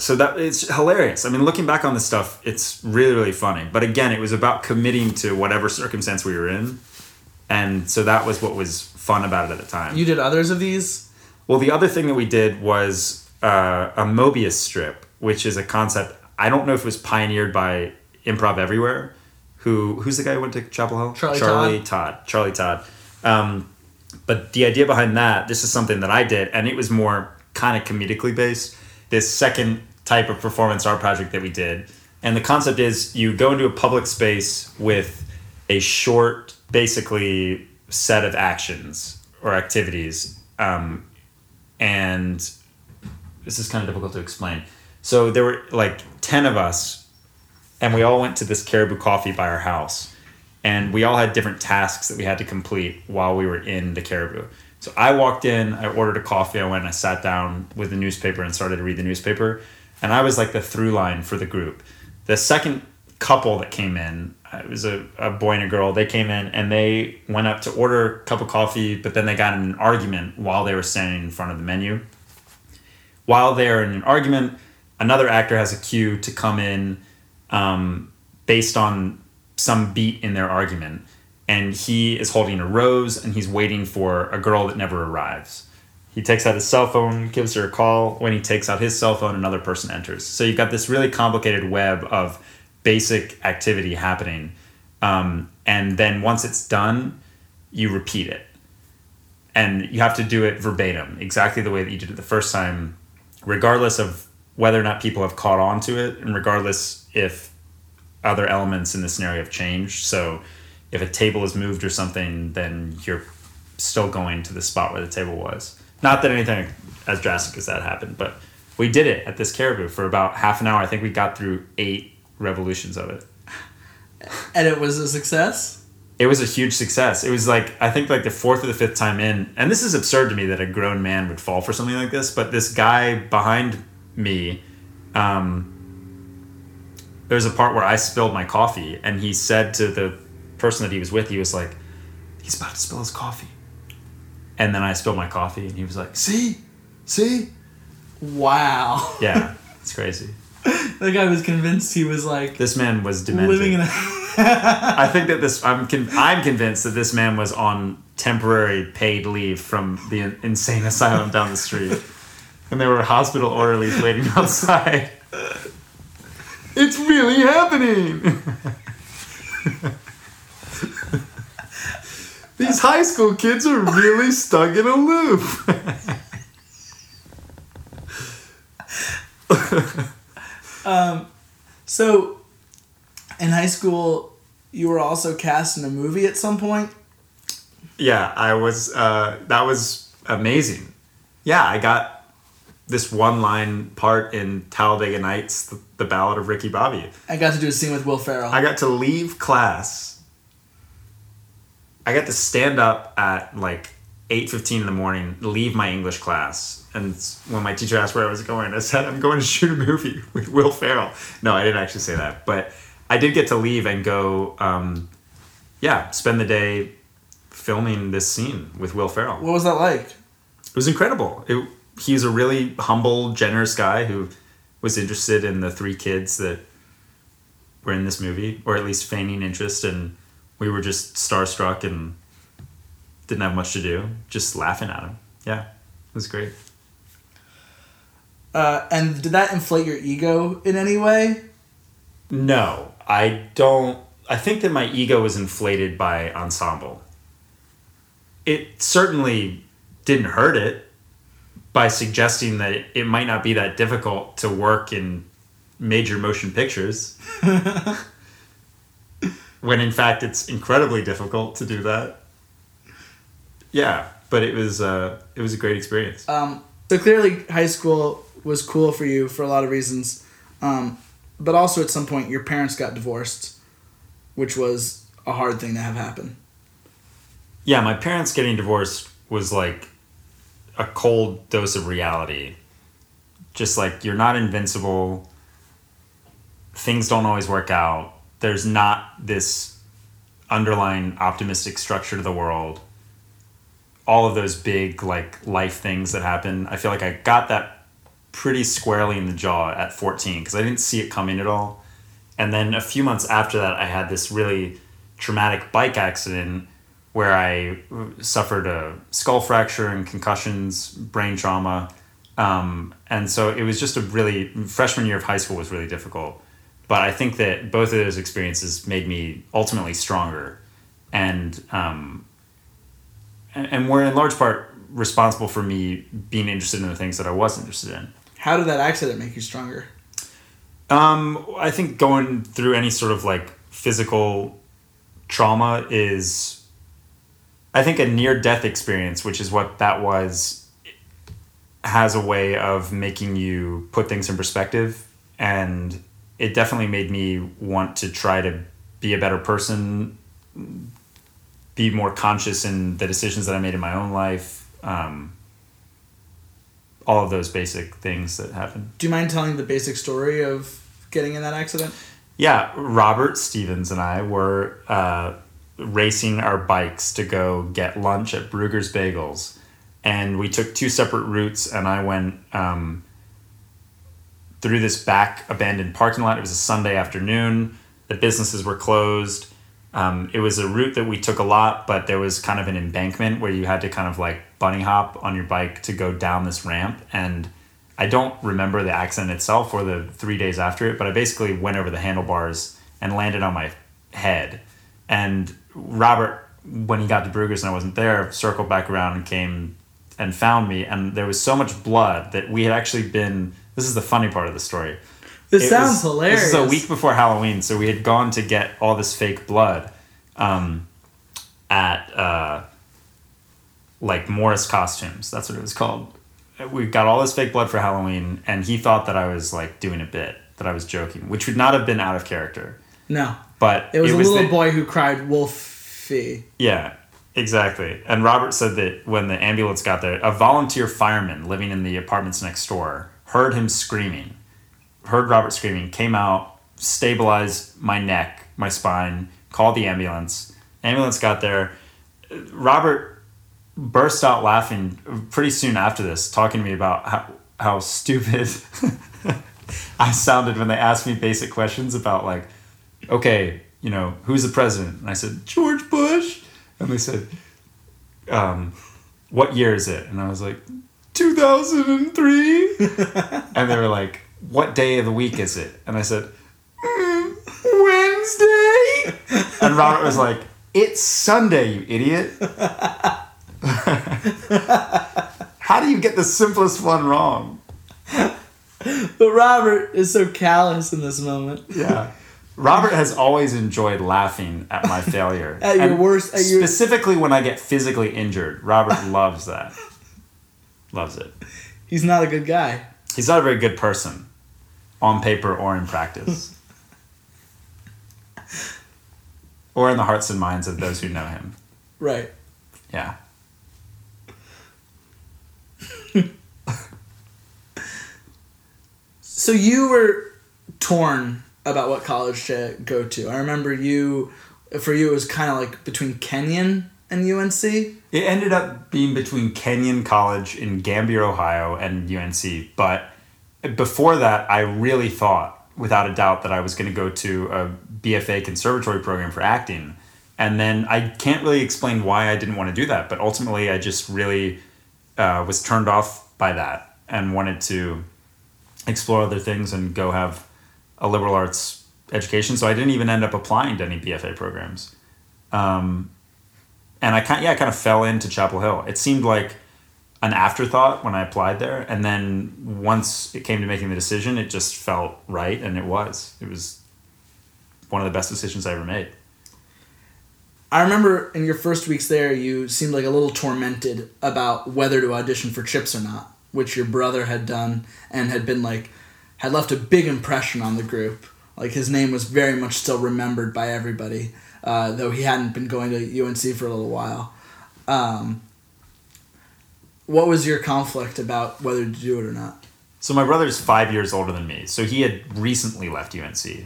so that it's hilarious. I mean, looking back on this stuff, it's really really funny. But again, it was about committing to whatever circumstance we were in, and so that was what was fun about it at the time. You did others of these? well, the other thing that we did was uh, a Mobius strip, which is a concept. I don't know if it was pioneered by Improv Everywhere. Who who's the guy who went to Chapel Hill? Charlie Charlie Todd. Charlie Todd. Um, but the idea behind that, this is something that I did, and it was more kind of comedically based. This second type of performance art project that we did, and the concept is you go into a public space with a short, basically set of actions or activities, um, and this is kind of difficult to explain. So there were like ten of us, and we all went to this Caribou Coffee by our house and we all had different tasks that we had to complete while we were in the caribou. So I walked in, I ordered a coffee, I went and I sat down with the newspaper and started to read the newspaper. And I was like the through line for the group. The second couple that came in, uh, it was a, a boy and a girl, they came in and they went up to order a cup of coffee, but then they got in an argument while they were standing in front of the menu. While they're in an argument, another actor has a cue to come in um, based on some beat in their argument and he is holding a rose and he's waiting for a girl that never arrives he takes out his cell phone gives her a call when he takes out his cell phone another person enters so you've got this really complicated web of basic activity happening um, and then once it's done you repeat it and you have to do it verbatim exactly the way that you did it the first time regardless of whether or not people have caught on to it and regardless if other elements in the scenario have changed. So if a table is moved or something, then you're still going to the spot where the table was. Not that anything as drastic as that happened, but we did it at this caribou for about half an hour. I think we got through eight revolutions of it. And it was a success? It was a huge success. It was like I think like the fourth or the fifth time in, and this is absurd to me that a grown man would fall for something like this. But this guy behind me, um, there's a part where I spilled my coffee, and he said to the person that he was with, he was like, "He's about to spill his coffee," and then I spilled my coffee, and he was like, "See, see." Wow. Yeah, it's crazy. the guy was convinced he was like This man was demented. living in a I think that this I'm con- I'm convinced that this man was on temporary paid leave from the insane asylum down the street, and there were hospital orderlies waiting outside. It's really happening. These high school kids are really stuck in a loop. So, in high school, you were also cast in a movie at some point. Yeah, I was. Uh, that was amazing. Yeah, I got this one line part in Talladega Nights, the, the Ballad of Ricky Bobby. I got to do a scene with Will Ferrell. I got to leave class. I got to stand up at like eight fifteen in the morning, leave my English class, and when my teacher asked where I was going, I said I'm going to shoot a movie with Will Ferrell. No, I didn't actually say that, but I did get to leave and go. Um, yeah, spend the day filming this scene with Will Ferrell. what was that like? It was incredible. It, he's a really humble, generous guy who was interested in the three kids that were in this movie, or at least feigning interest, and we were just starstruck and didn't have much to do, just laughing at him. Yeah, it was great. Uh, and did that inflate your ego in any way? No, I don't. I think that my ego was inflated by ensemble. It certainly didn't hurt it by suggesting that it might not be that difficult to work in major motion pictures. when in fact it's incredibly difficult to do that. Yeah, but it was uh, it was a great experience. Um, so clearly, high school was cool for you for a lot of reasons, um, but also at some point your parents got divorced, which was a hard thing to have happen. Yeah, my parents getting divorced was like a cold dose of reality. Just like you're not invincible. Things don't always work out. There's not this underlying optimistic structure to the world. All of those big like life things that happen. I feel like I got that pretty squarely in the jaw at 14 because I didn't see it coming at all. And then a few months after that, I had this really traumatic bike accident where I suffered a skull fracture and concussions, brain trauma. Um, and so it was just a really, freshman year of high school was really difficult. But I think that both of those experiences made me ultimately stronger. And, um, and, and were in large part responsible for me being interested in the things that I was interested in. How did that accident make you stronger? Um, I think going through any sort of like physical trauma is, I think, a near death experience, which is what that was, has a way of making you put things in perspective. And it definitely made me want to try to be a better person, be more conscious in the decisions that I made in my own life. Um, all of those basic things that happened. Do you mind telling the basic story of getting in that accident? Yeah, Robert Stevens and I were uh, racing our bikes to go get lunch at Bruegger's Bagels, and we took two separate routes. And I went um, through this back abandoned parking lot. It was a Sunday afternoon. The businesses were closed. Um, it was a route that we took a lot, but there was kind of an embankment where you had to kind of like bunny hop on your bike to go down this ramp. And I don't remember the accident itself or the three days after it, but I basically went over the handlebars and landed on my head. And Robert, when he got to Bruegger's and I wasn't there, circled back around and came and found me. And there was so much blood that we had actually been. This is the funny part of the story. This It sounds was- hilarious. This is a week before Halloween, so we had gone to get all this fake blood um, at uh, like Morris Costumes. That's what it was called. We got all this fake blood for Halloween, and he thought that I was like doing a bit, that I was joking, which would not have been out of character. No, But it was a little the- boy who cried Wolfie. yeah, exactly. And Robert said that when the ambulance got there, a volunteer fireman living in the apartments next door heard him screaming, heard Robert screaming, came out, stabilized my neck, my spine, called the ambulance. Ambulance got there. Robert burst out laughing pretty soon after this, talking to me about how, how stupid I sounded when they asked me basic questions about, like, okay, you know, who's the president? And I said, George Bush. And they said, um, what year is it? And I was like, 2003. and they were like, what day of the week is it? And I said, "Mm, Wednesday. And Robert was like, it's Sunday, you idiot. How do you get the simplest one wrong? But Robert is so callous in this moment. Yeah. Robert has always enjoyed laughing at my failure. At your And worst- at your- specifically when I get physically injured. Robert loves that. Loves it. He's not a good guy. He's not a very good person, on paper or in practice. or in the hearts and minds of those who know him. Right. Yeah. So you were torn about what college to go to. I remember you, for you, it was kind of like between Kenyon and UNC. It ended up being between Kenyon College in Gambier, Ohio, and UNC. But before that, I really thought, without a doubt, that I was going to go to a BFA conservatory program for acting. And then I can't really explain why I didn't want to do that. But ultimately, I just really uh, was turned off by that and wanted to explore other things and go have a liberal arts education. So I didn't even end up applying to any BFA programs. Um, and I kind yeah, I kind of fell into Chapel Hill. It seemed like an afterthought when I applied there, and then once it came to making the decision, it just felt right, and it was. It was one of the best decisions I ever made. I remember in your first weeks there, you seemed like a little tormented about whether to audition for Chips or not, which your brother had done and had been like, had left a big impression on the group. Like his name was very much still remembered by everybody, uh, though he hadn't been going to UNC for a little while. Um, what was your conflict about whether to do it or not? So my brother's five years older than me, so he had recently left UNC.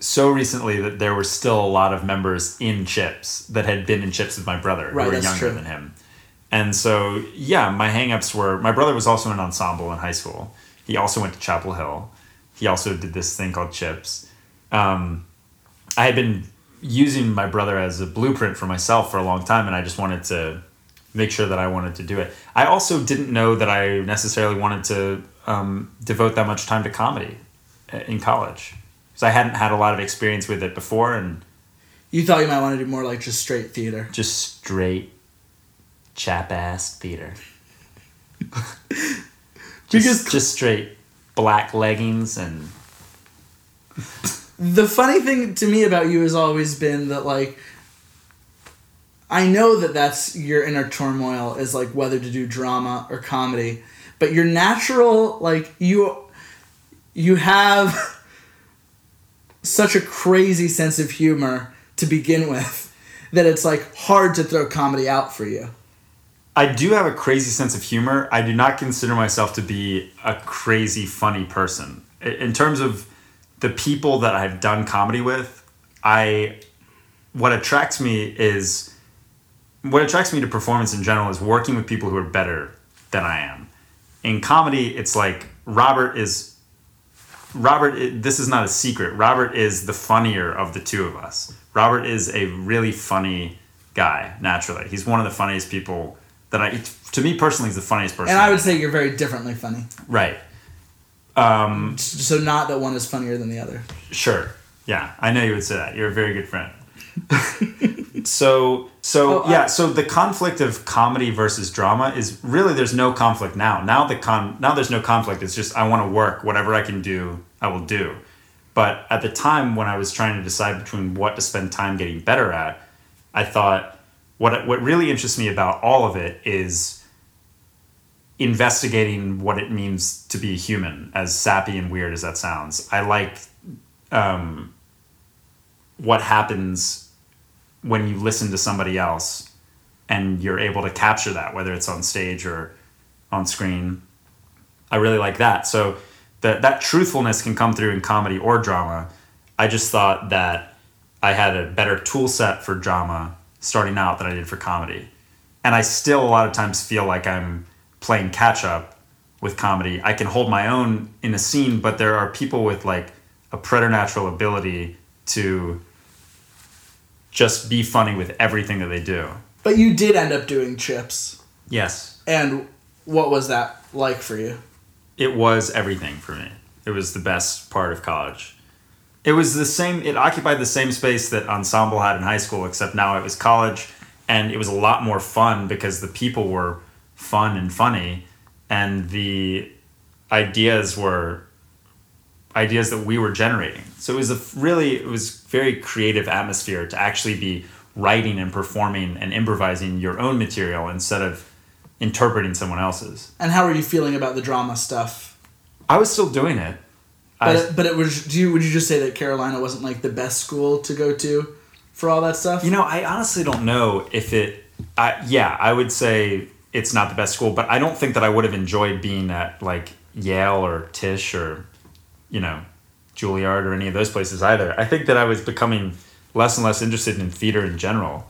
So recently that there were still a lot of members in Chips that had been in Chips with my brother Right, who were younger true. than him. And so yeah, my hangups were my brother was also in an ensemble in high school. He also went to Chapel Hill. He also did this thing called Chips. Um, I had been using my brother as a blueprint for myself for a long time, and I just wanted to make sure that I wanted to do it. I also didn't know that I necessarily wanted to um, devote that much time to comedy uh, in college because I hadn't had a lot of experience with it before, and You thought you might want to do more like just straight theater. just straight chap ass theater. Because- just, just straight black leggings and the funny thing to me about you has always been that like I know that that's your inner turmoil is like whether to do drama or comedy, but your natural like you you have such a crazy sense of humor to begin with that it's like hard to throw comedy out for you. I do have a crazy sense of humor. I do not consider myself to be a crazy funny person. In terms of the people that I've done comedy with, I what attracts me is what attracts me to performance in general is working with people who are better than I am. In comedy, it's like Robert is Robert this is not a secret. Robert is the funnier of the two of us. Robert is a really funny guy naturally. He's one of the funniest people that I to me personally he's the funniest person. And I would say you're very differently funny. right. Um, So not that one is funnier than the other. Sure. Yeah, I know you would say that. You're a very good friend. so so Oh, I- yeah, so the conflict of comedy versus drama is really there's no conflict now. Now the con now there's no conflict. It's just I want to work whatever I can do, I will do. But at the time when I was trying to decide between what to spend time getting better at, I thought what what really interests me about all of it is investigating what it means to be a human, as sappy and weird as that sounds. I like um, what happens when you listen to somebody else and you're able to capture that, whether it's on stage or on screen. I really like that. So that that truthfulness can come through in comedy or drama. I just thought that I had a better tool set for drama starting out than I did for comedy. And I still a lot of times feel like I'm playing catch up with comedy. I can hold my own in a scene, but there are people with like a preternatural ability to just be funny with everything that they do. But you did end up doing chips. Yes. And what was that like for you? It was everything for me. It was the best part of college. It was the same, it occupied the same space that Ensemble had in high school, except now it was college. And it was a lot more fun because the people were fun and funny. And the ideas were ideas that we were generating. So it was a really, it was very creative atmosphere to actually be writing and performing and improvising your own material instead of interpreting someone else's. And how were you feeling about the drama stuff? I was still doing it. But I, it, but it was. Do you would you just say that Carolina wasn't like the best school to go to for all that stuff? you know, I honestly don't know if it. I, yeah, I would say it's not the best school, but I don't think that I would have enjoyed being at like Yale or Tisch or, you know, Juilliard or any of those places either. I think that I was becoming less and less interested in theater in general,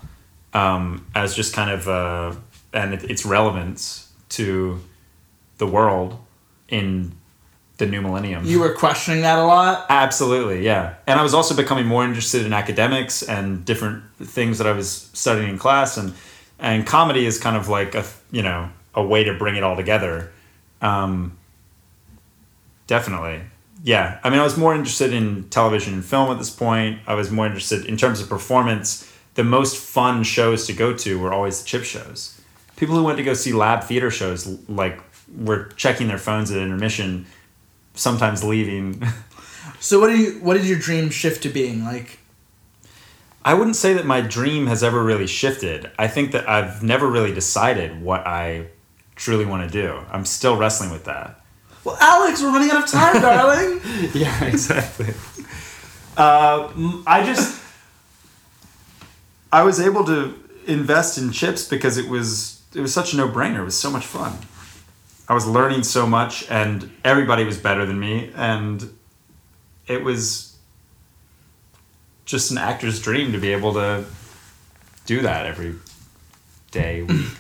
um, as just kind of uh, and it, its relevance to the world in the new millennium. you were questioning that a lot. Absolutely, yeah. And I was also becoming more interested in academics and different things that I was studying in class, and and comedy is kind of like a you know a way to bring it all together. Um, definitely, yeah. I mean, I was more interested in television and film at this point. I was more interested in terms of performance. The most fun shows to go to were always the chip shows. People who went to go see lab theater shows like were checking their phones at intermission, sometimes leaving. So what do you what did your dream shift to being like? I wouldn't say that my dream has ever really shifted. I think that I've never really decided what I truly want to do. I'm still wrestling with that. Well, Alex, we're running out of time, darling. Yeah, exactly. uh, I just I was able to invest in chips because it was it was such a no brainer. It was so much fun. I was learning so much, and everybody was better than me, and it was just an actor's dream to be able to do that every day, week.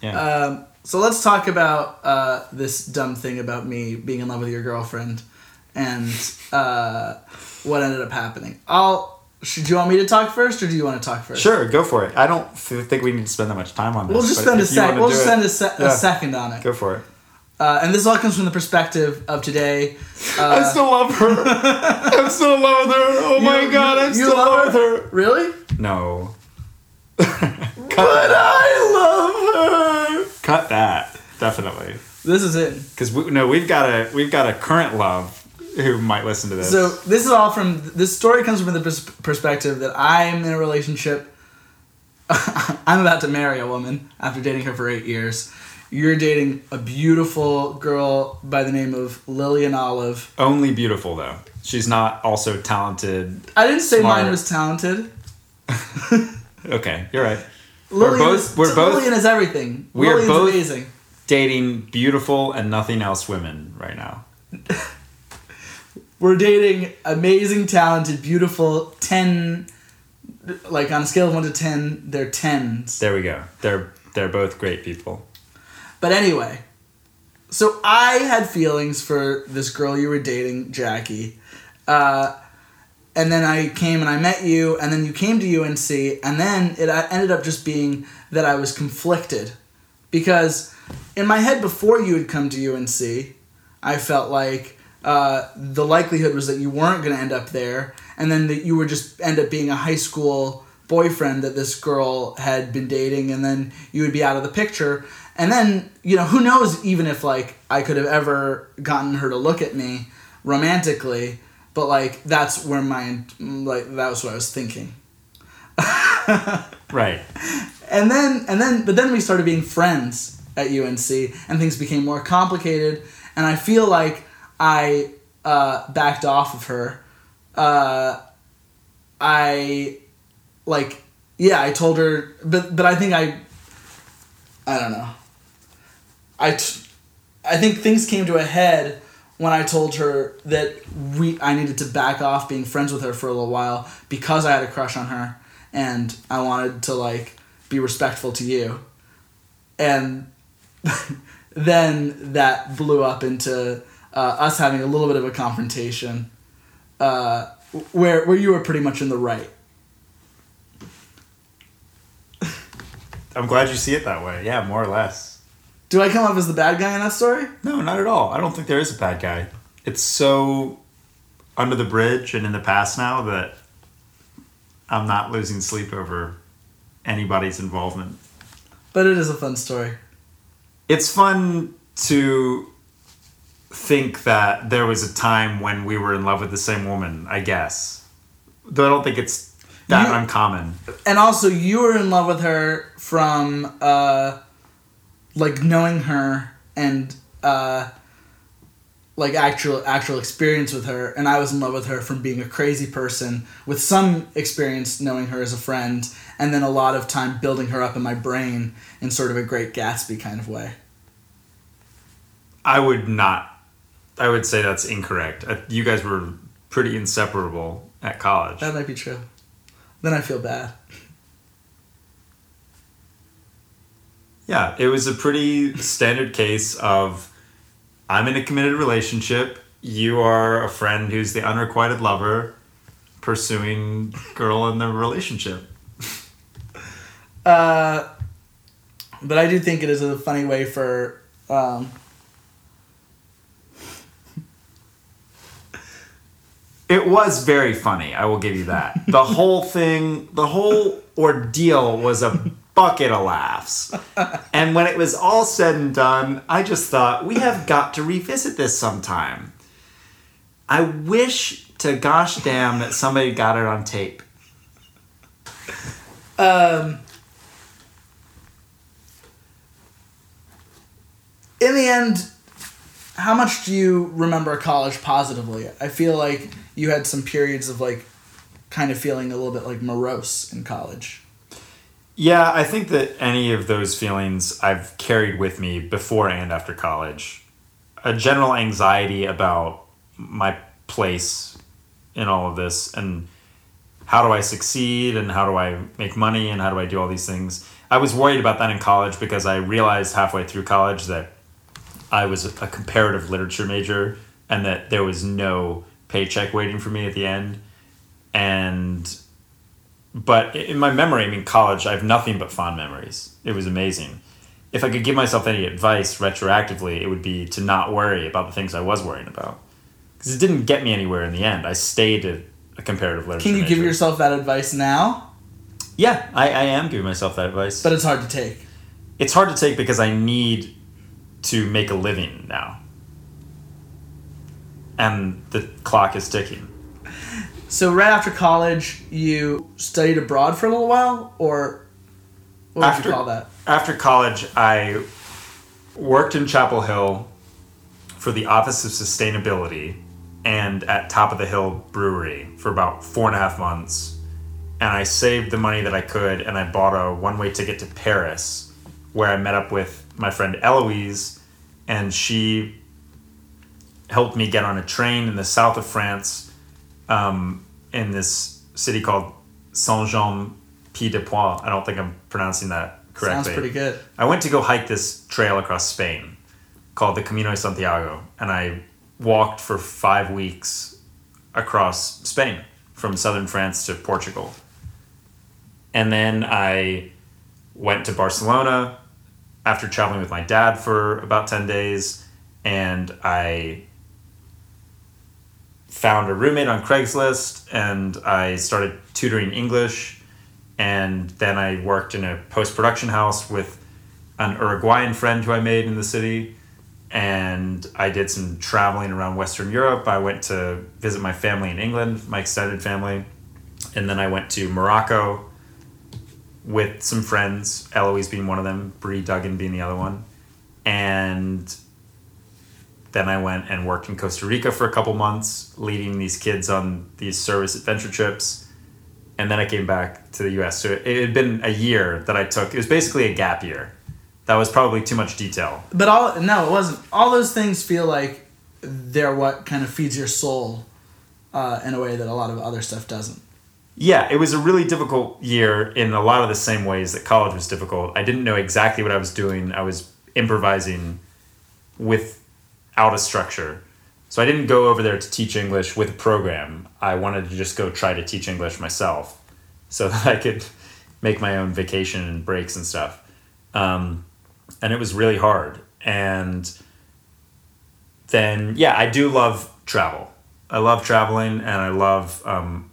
Yeah. Um, so let's talk about uh, this dumb thing about me being in love with your girlfriend and uh, what ended up happening. I'll. Should you want me to talk first, or do you want to talk first? Sure, go for it. I don't think we need to spend that much time on this. We'll just spend a if you sec. We'll do just it- spend a, se- yeah. a second on it. Go for it. Uh, and this all comes from the perspective of today. I Uh, still love her. I'm still in love with her. Oh my you- god, I'm you still in love love with her. Really? No. But I love her. Cut that. Definitely. This is it. Because we, no, we've got a we've got a current love who might listen to this. So this is all from this story comes from the pers- perspective that I'm in a relationship. I'm about to marry a woman after dating her for eight years. You're dating a beautiful girl by the name of Lillian Olive. only beautiful though. She's not also talented. I didn't say Smart. mine was talented. Okay, you're right. Lillian both- is, we're both- Lillian is everything. we are both- amazing. Dating beautiful and nothing else women right now. We're dating amazing, talented, beautiful, 10, like on a scale of 1 to 10, they're 10s. There we go. They're they're both great people. But anyway, so I had feelings for this girl you were dating, Jackie. Uh, and then I came and I met you, and then you came to UNC, and then it ended up just being that I was conflicted. Because in my head, before you had come to UNC, I felt like uh, the likelihood was that you weren't going to end up there, and then that you would just end up being a high school boyfriend that this girl had been dating, and then you would be out of the picture. And then, you know, who knows even if, like, I could have ever gotten her to look at me romantically, but, like, that's where my, like, that was what I was thinking. Right. And then and then but then we started being friends at UNC and things became more complicated and I feel like I uh, backed off of her. Uh, I like yeah, I told her but but I think I I don't know. I t- I think things came to a head when I told her that we I needed to back off being friends with her for a little while because I had a crush on her and I wanted to like be respectful to you. And then that blew up into uh, us having a little bit of a confrontation uh, where where you were pretty much in the right. I'm glad you see it that way. Yeah, more or less. Do I come off as the bad guy in that story? No, not at all. I don't think there is a bad guy. It's so under the bridge and in the past now that I'm not losing sleep over anybody's involvement. But it is a fun story. It's fun to think that there was a time when we were in love with the same woman, I guess. Though I don't think it's that You- uncommon. And also, you were in love with her from, uh, like, knowing her and, uh, like actual actual experience with her and I was in love with her from being a crazy person with some experience knowing her as a friend and then a lot of time building her up in my brain in sort of a great Gatsby kind of way. I would not. I would say that's incorrect. Uh, You guys were pretty inseparable at college. That might be true. Then I feel bad. Yeah, it was a pretty standard case of I'm in a committed relationship. You are a friend who's the unrequited lover pursuing girl in the relationship. Uh, but I do think it is a funny way for um, It was very funny, I will give you that. The whole thing, the whole ordeal was a bucket of laughs. And when it was all said and done, I just thought, we have got to revisit this sometime. I wish to gosh damn that somebody got it on tape. um, in the end, how much do you remember college positively? I feel like you had some periods of like kind of feeling a little bit like morose in college. Yeah, I think that any of those feelings I've carried with me before and after college. A general anxiety about my place in all of this and how do I succeed and how do I make money and how do I do all these things. I was worried about that in college because I realized halfway through college that I was a comparative literature major and that there was no paycheck waiting for me at the end. And but in my memory, I mean, college, I have nothing but fond memories. It was amazing. If I could give myself any advice retroactively, it would be to not worry about the things I was worrying about. Because it didn't get me anywhere in the end. I stayed a, a comparative literature Can you give yourself that advice now? Yeah, I, I am giving myself that advice. But it's hard to take. it's hard to take because I need to make a living now. And the clock is ticking. So right after college, you studied abroad for a little while, or what would After- you call that? after college, I worked in Chapel Hill for the Office of Sustainability and at Top of the Hill Brewery for about four and a half months. And I saved the money that I could and I bought a one way ticket to Paris where I met up with my friend Eloise and she helped me get on a train in the south of France um, in this city called Saint Jean Pied de Poix. I don't think I'm pronouncing that correctly. Sounds pretty good. I went to go hike this trail across Spain called the Camino de Santiago, and I walked for five weeks across Spain from southern France to Portugal. And then I went to Barcelona after traveling with my dad for about 10 days, and I found a roommate on Craigslist and I started tutoring English and then I worked in a post production house with an Uruguayan friend who I made in the city. And I did some traveling around Western Europe. I went to visit my family in England, my extended family. And then I went to Morocco with some friends, Eloise being one of them, Bree Duggan being the other one. And then I went and worked in Costa Rica for a couple months, leading these kids on these service adventure trips and then I came back to the US. So it had been a year that I took. It was basically a gap year. That was probably too much detail. But all no, it wasn't. All those things feel like they're what kind of feeds your soul uh, in a way that a lot of other stuff doesn't. Yeah, it was a really difficult year in a lot of the same ways that college was difficult. I didn't know exactly what I was doing. I was improvising without a structure. So I didn't go over there to teach English with a program. I wanted to just go try to teach English myself so that I could make my own vacation and breaks and stuff. um, and it was really hard. And then yeah, I do love travel. I love traveling, and I love um,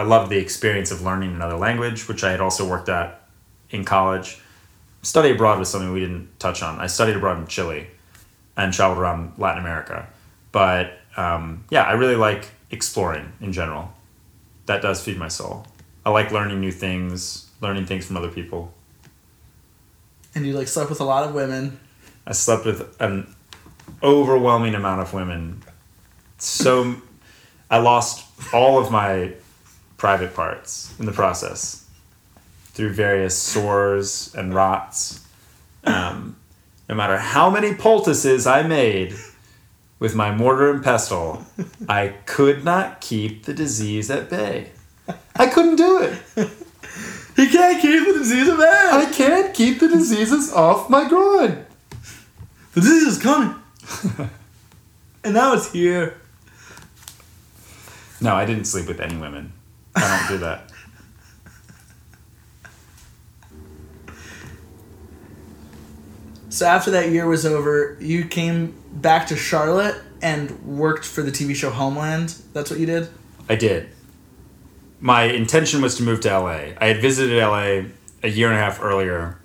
I love the experience of learning another language, which I had also worked at in college. Study abroad was something we didn't touch on. I studied abroad in Chile and traveled around Latin America. But um, yeah, I really like exploring in general. That does feed my soul. I like learning new things, learning things from other people. And you like slept with a lot of women. I slept with an overwhelming amount of women. So I lost all of my private parts in the process through various sores and rots. Um, no matter how many poultices I made with my mortar and pestle, I could not keep the disease at bay. I couldn't do it. He can't keep the disease at bay. I can't keep the diseases off my groin. The disease is coming. and now it's here. No, I didn't sleep with any women. I don't do that. So after that year was over, you came back to Charlotte and worked for the TV show Homeland. That's what you did? I did. My intention was to move to LA. I had visited LA a year and a half earlier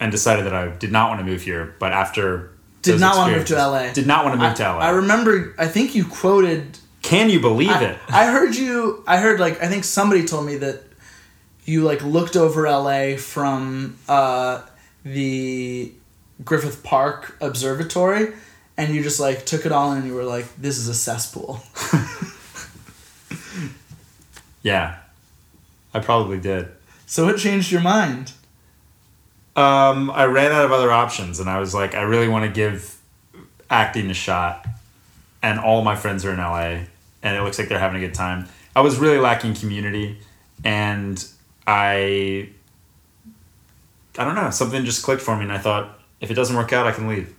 and decided that I did not want to move here, but after Did not want to move to LA. Did not want to move I, to LA. I remember I think you quoted Can you believe I, it? I heard you I heard like I think somebody told me that you like looked over LA from uh, the Griffith Park Observatory and you just like took it all in and you were like this is a cesspool. yeah. I probably did. So it changed your mind. Um, I ran out of other options, and I was like, I really want to give acting a shot. And all my friends are in LA, and it looks like they're having a good time. I was really lacking community, and I, I don't know, something just clicked for me, and I thought, if it doesn't work out, I can leave.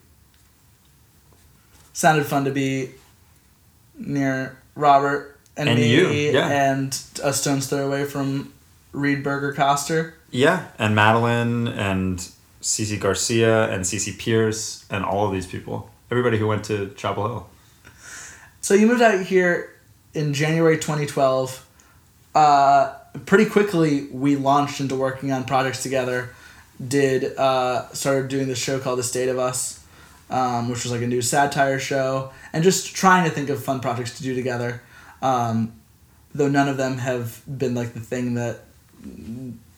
Sounded fun to be near Robert and, And me you, yeah. and a stone's throw away from Reed Berger Coster. Yeah, and Madeline and Cece Garcia and Cece Pierce and all of these people, everybody who went to Chapel Hill. So you moved out here in January 2012. Uh, pretty quickly, we launched into working on projects together. Did uh, started doing this show called The State of Us, um, which was like a new satire show, and just trying to think of fun projects to do together. Um, though none of them have been like the thing that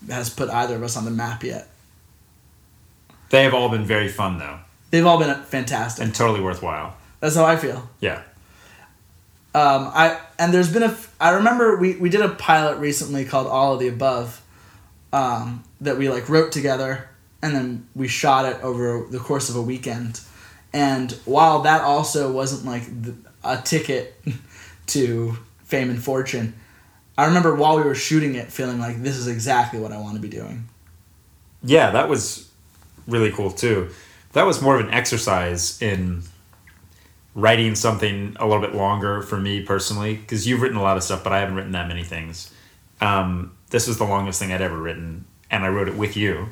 has put either of us on the map yet. They have all been very fun though, They've all been fantastic. and totally worthwhile. That's how I feel. Yeah. Um, I and there's been a. I remember we we did a pilot recently called All of the Above, um, that we like wrote together and then we shot it over the course of a weekend. And while that also wasn't like the, a ticket to fame and fortune, I remember while we were shooting it feeling like this is exactly what I want to be doing. Yeah, that was really cool too. That was more of an exercise in writing something a little bit longer for me personally because you've written a lot of stuff, but I haven't written that many things. Um, this was the longest thing I'd ever written, and I wrote it with you.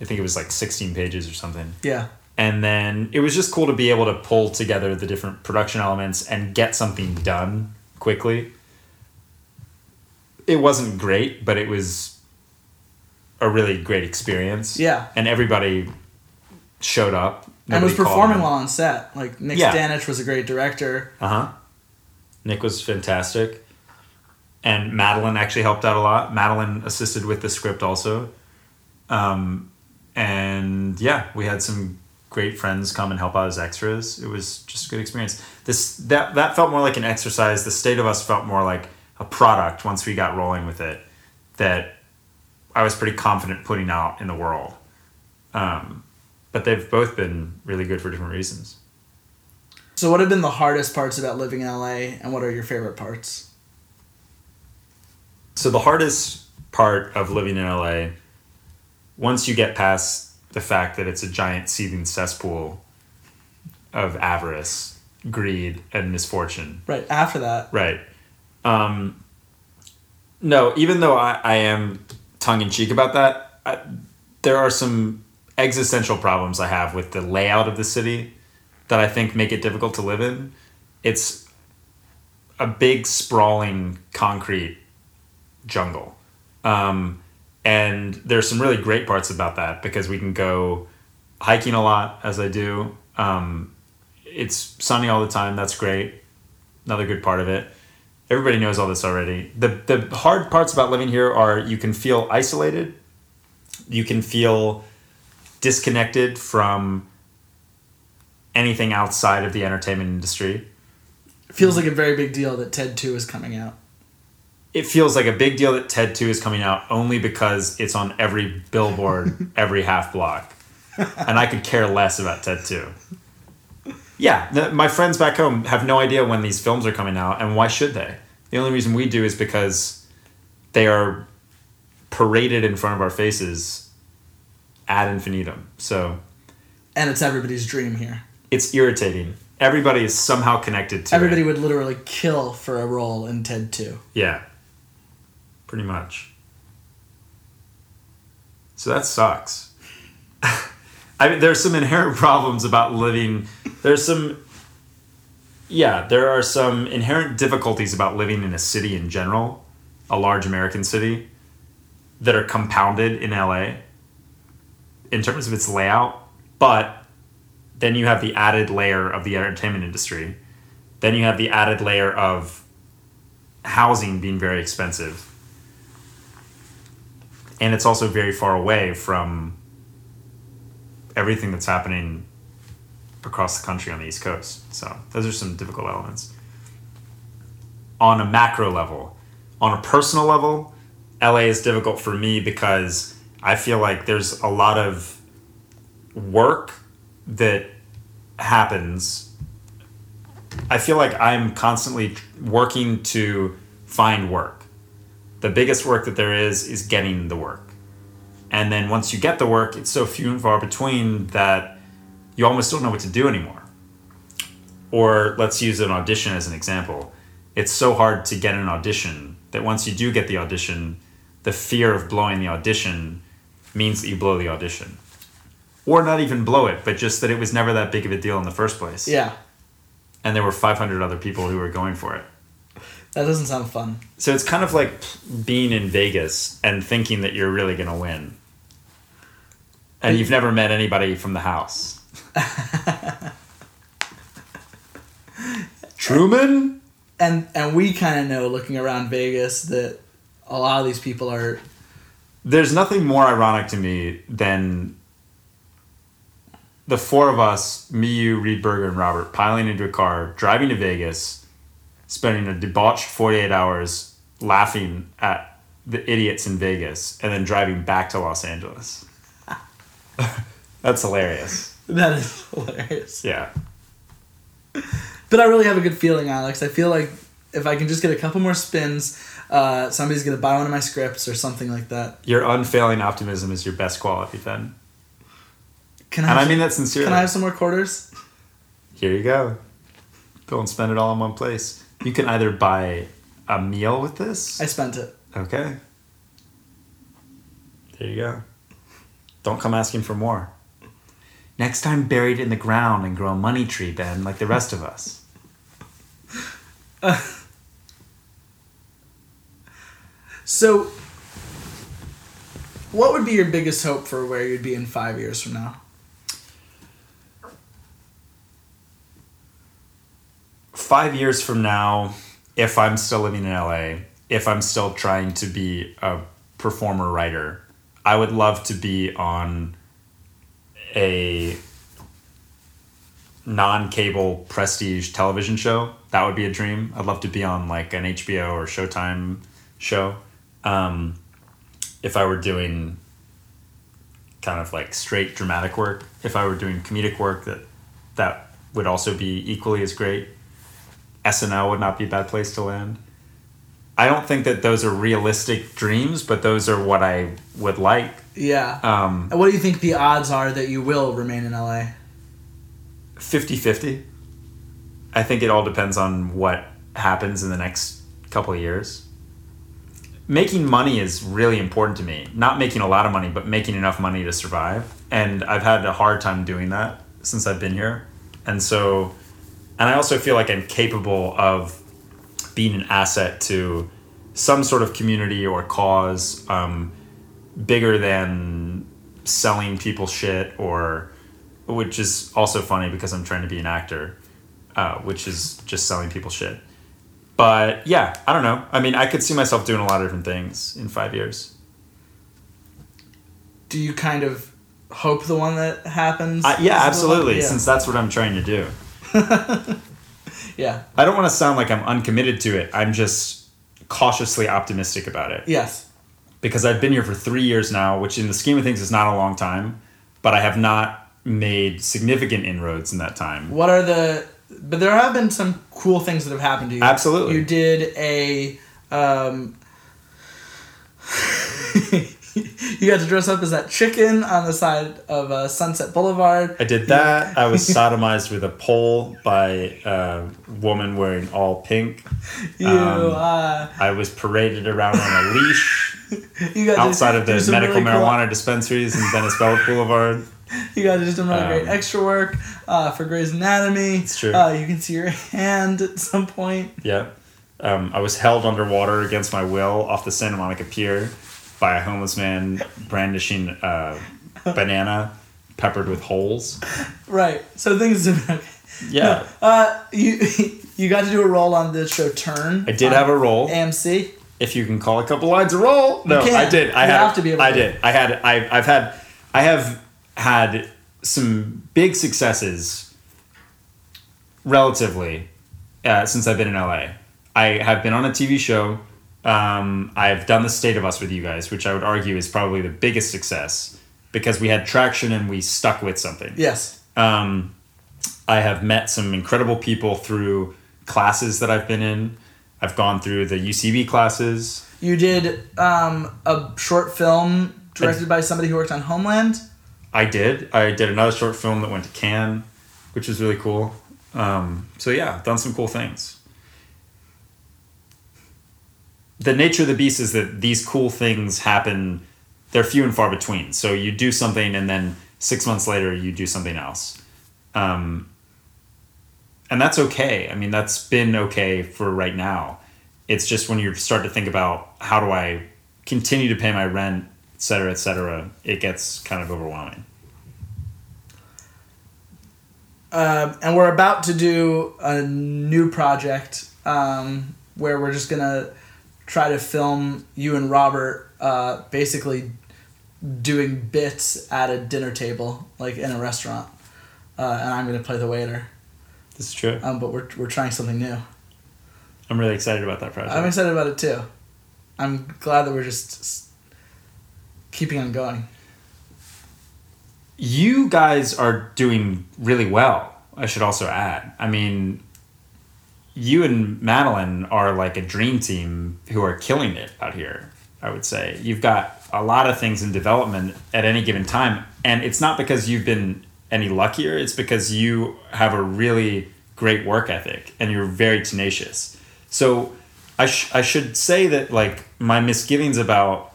I think it was like 16 pages or something. Yeah. And then it was just cool to be able to pull together the different production elements and get something done quickly. It wasn't great, but it was a really great experience. Yeah. And everybody showed up. And was performing well on set. Like Nick Yeah. Stanich was a great director. Uh huh. Nick was fantastic. And Madeline actually helped out a lot. Madeline assisted with the script also. Um, and yeah, we had some great friends come and help out as extras. It was just a good experience. This that that felt more like an exercise. The state of us felt more like a product once we got rolling with it. That I was pretty confident putting out in the world. Um, but they've both been really good for different reasons. So, what have been the hardest parts about living in LA, and what are your favorite parts? So the hardest part of living in LA, once you get past the fact that it's a giant seething cesspool of avarice, greed, and misfortune, Right after that, right? Um, no, even though I, I am tongue in cheek about that, I, there are some existential problems I have with the layout of the city that I think make it difficult to live in. It's a big sprawling concrete jungle. Um, and there's some really great parts about that because we can go hiking a lot as I do. Um, it's sunny all the time. That's great. Another good part of it. Everybody knows all this already. The the hard parts about living here are you can feel isolated. You can feel disconnected from anything outside of the entertainment industry. It Feels like a very big deal that Ted 2 is coming out. It feels like a big deal that Ted 2 is coming out only because it's on every billboard, every half block. And I could care less about Ted 2. Yeah, my friends back home have no idea when these films are coming out, and why should they? The only reason we do is because they are paraded in front of our faces ad infinitum. So And it's everybody's dream here. it's irritating. Everybody is somehow connected to Everybody it. would literally kill for a role in Ted 2. Yeah. Pretty much. So that sucks. I mean, there's some inherent problems about living. There's some. Yeah, there are some inherent difficulties about living in a city in general, a large American city, that are compounded in LA in terms of its layout. But then you have the added layer of the entertainment industry. Then you have the added layer of housing being very expensive. And it's also very far away from everything that's happening across the country on the East Coast. So those are some difficult elements. On a macro level, on a personal level, LA is difficult for me because I feel like there's a lot of work that happens. I feel like I'm constantly working to find work. The biggest work that there is is getting the work. And then once you get the work, it's so few and far between that you almost don't know what to do anymore. Or let's use an audition as an example. It's so hard to get an audition that once you do get the audition, the fear of blowing the audition means that you blow the audition. Or not even blow it, but just that it was never that big of a deal in the first place. Yeah, And there were 500 other people who were going for it. that doesn't sound fun. So it's kind of like being in Vegas and thinking that you're really going to win. And you've never met anybody from the house. Truman? And and we kind of know looking around Vegas that a lot of these people are There's nothing more ironic to me than the four of us, me, you, Reed Berger, and Robert, piling into a car, driving to Vegas, spending a debauched 48 hours laughing at the idiots in Vegas, and then driving back to Los Angeles. That's hilarious. that is hilarious. Yeah. But I really have a good feeling, Alex. I feel like if I can just get a couple more spins, uh, somebody's gonna buy one of my scripts or something like that. Your unfailing optimism is your best quality, Ben. Can I? And I mean that sincerely. Can I have some more quarters? Here you go. Don't spend it all in one place. You can either buy a meal with this. I spent it. Okay. There you go. Don't come asking for more. Next time, bury it in the ground and grow a money tree, Ben, like the rest of us. So, what would be your biggest hope for where you'd be in five years from now? Five years from now, if I'm still living in LA, if I'm still trying to be a performer writer, I would love to be on a non-cable prestige television show. That would be a dream. I'd love to be on like an HBO or Showtime show. Um, if I were doing kind of like straight dramatic work, if I were doing comedic work, that that would also be equally as great. SNL would not be a bad place to land. I don't think that those are realistic dreams, but those are what I would like. Yeah. Um, And what do you think the odds are that you will remain in LA? 50 50. I think it all depends on what happens in the next couple of years. Making money is really important to me. Not making a lot of money, but making enough money to survive. And I've had a hard time doing that since I've been here. And so, and I also feel like I'm capable of being an asset to some sort of community or cause um, bigger than selling people shit or which is also funny because I'm trying to be an actor, uh, which is just selling people shit. But yeah, I don't know. I mean, I could see myself doing a lot of different things in five years. Do you kind of hope the one that happens? Uh, yeah, absolutely. Yeah. Since that's what I'm trying to do. yeah. I don't want to sound like I'm uncommitted to it. I'm just cautiously optimistic about it Yes. because I've been here for three years now, which in the scheme of things is not a long time, but I have not made significant inroads in that time. What are the? But there have been some cool things that have happened to you. Absolutely. You did a. Um, you got to dress up as that chicken on the side of uh, Sunset Boulevard. I did that. I was sodomized with a pole by a woman wearing all pink. You Um, uh, I was paraded around on a leash you got outside to of the medical really cool- marijuana dispensaries in Venice Boulevard. You got to do some really great Um, extra work uh, for Grey's Anatomy. It's true. Uh, you can see your hand at some point. Yeah. Um, I was held underwater against my will off the Santa Monica Pier by a homeless man brandishing a banana peppered with holes. Right. So things. okay. Yeah. Uh, you you got to do a role on the show Turn. I did have a role. AMC. if you can call a couple lines a role. No. I did. I You had, have to be able I did. I had. I, I've had. I have had some big successes, relatively, uh, since I've been in LA. I have been on a TV show. Um, I've done the State of Us with you guys, which I would argue is probably the biggest success because we had traction and we stuck with something. Yes. Um, I have met some incredible people through classes that I've been in. I've gone through the UCB classes. You did um, a short film directed by somebody who worked on Homeland. I did. I did another short film that went to Cannes, which was really cool. Um, so yeah, done some cool things. The nature of the beast is that these cool things happen. They're few and far between. So you do something, and then six months later, you do something else, um, and that's okay. I mean, that's been okay for right now. It's just when you start to think about how do I continue to pay my rent, et cetera, et cetera, it gets kind of overwhelming. Um, and we're about to do a new project um, where we're just gonna try to film you and Robert uh, basically doing bits at a dinner table, like in a restaurant, uh, and I'm gonna play the waiter. This is true. Um, but we're we're trying something new. I'm really excited about that project. I'm excited about it too. I'm glad that we're just keeping on going. you guys are doing really well. I should also add. I mean, you and Madeline are like a dream team who are killing it out here. I would say you've got a lot of things in development at any given time, and it's not because you've been any luckier. It's because you have a really great work ethic and you're very tenacious. So, I sh- I should say that like my misgivings about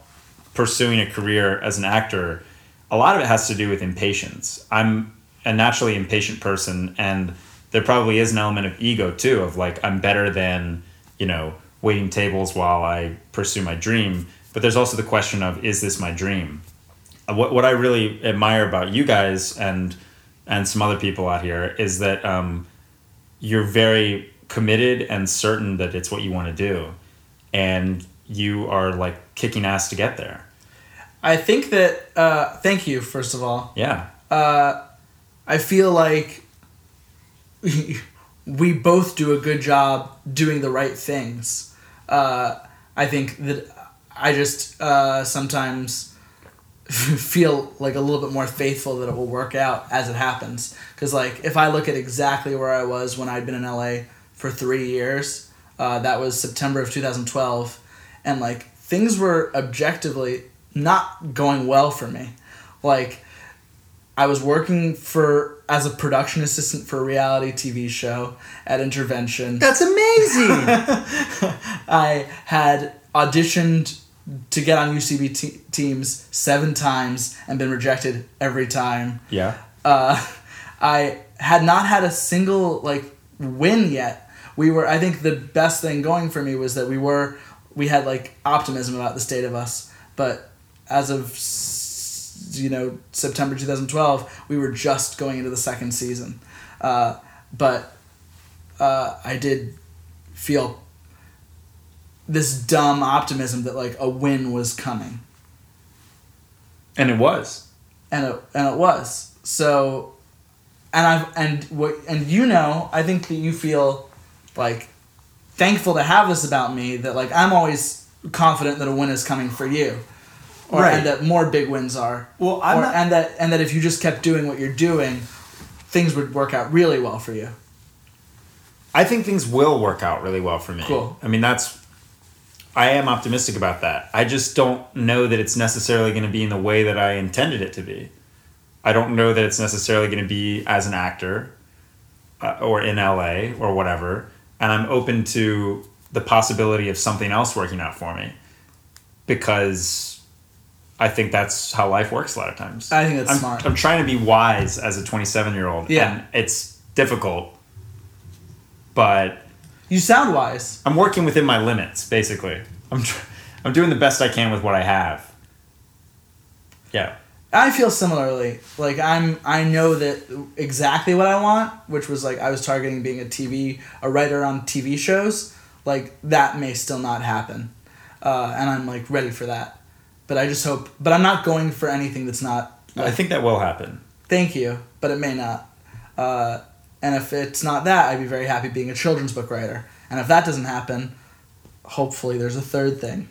pursuing a career as an actor, a lot of it has to do with impatience. I'm a naturally impatient person, and there probably is an element of ego too, of like, I'm better than, you know, waiting tables while I pursue my dream. But there's also the question of, is this my dream? Uh, What, what I really admire about you guys and and some other people out here is that um, you're very committed and certain that it's what you want to do, and you are like kicking ass to get there. I think that. Uh, thank you, first of all. Yeah. I feel like we both do a good job doing the right things. Uh, I think that I just uh, sometimes feel like a little bit more faithful that it will work out as it happens. Because like if I look at exactly where I was when I'd been in LA for three years, uh, that was September of 2012, and like things were objectively not going well for me. Like I was working for as a production assistant for a reality TV show at Intervention. That's amazing. I had auditioned to get on UCB te- teams seven times and been rejected every time. Yeah. Uh, I had not had a single like win yet. We were. I think the best thing going for me was that we were. We had like optimism about the state of us, but as of you know September two thousand twelve, we were just going into the second season. Uh, but uh, I did feel this dumb optimism that like a win was coming And it was. and it and it was so and i've and what and you know i think that you feel like thankful to have this about me that like i'm always confident that a win is coming for you or Right. and that more big wins are Well, I'm or, not- and that and that if you just kept doing what you're doing things would work out really well for you I think things will work out really well for me. Cool. I mean, that's. I am optimistic about that. I just don't know that it's necessarily going to be in the way that I intended it to be. I don't know that it's necessarily going to be as an actor uh, or in LA or whatever. And I'm open to the possibility of something else working out for me because I think that's how life works a lot of times. I think that's I'm, smart. I'm trying to be wise as a 27 year old. Yeah. And it's difficult, but you sound wise I'm working within my limits, basically. I'm tr- I'm doing the best I can with what I have. Yeah. I feel similarly. Like I'm, I know that exactly what I want, which was like I was targeting being a TV, a writer on TV shows. Like that may still not happen, uh, and I'm like ready for that. But I just hope. But I'm not going for anything that's not. I think that will happen. Thank you, but it may not. Uh, and if it's not that, I'd be very happy being a children's book writer. And if that doesn't happen, hopefully there's a third thing.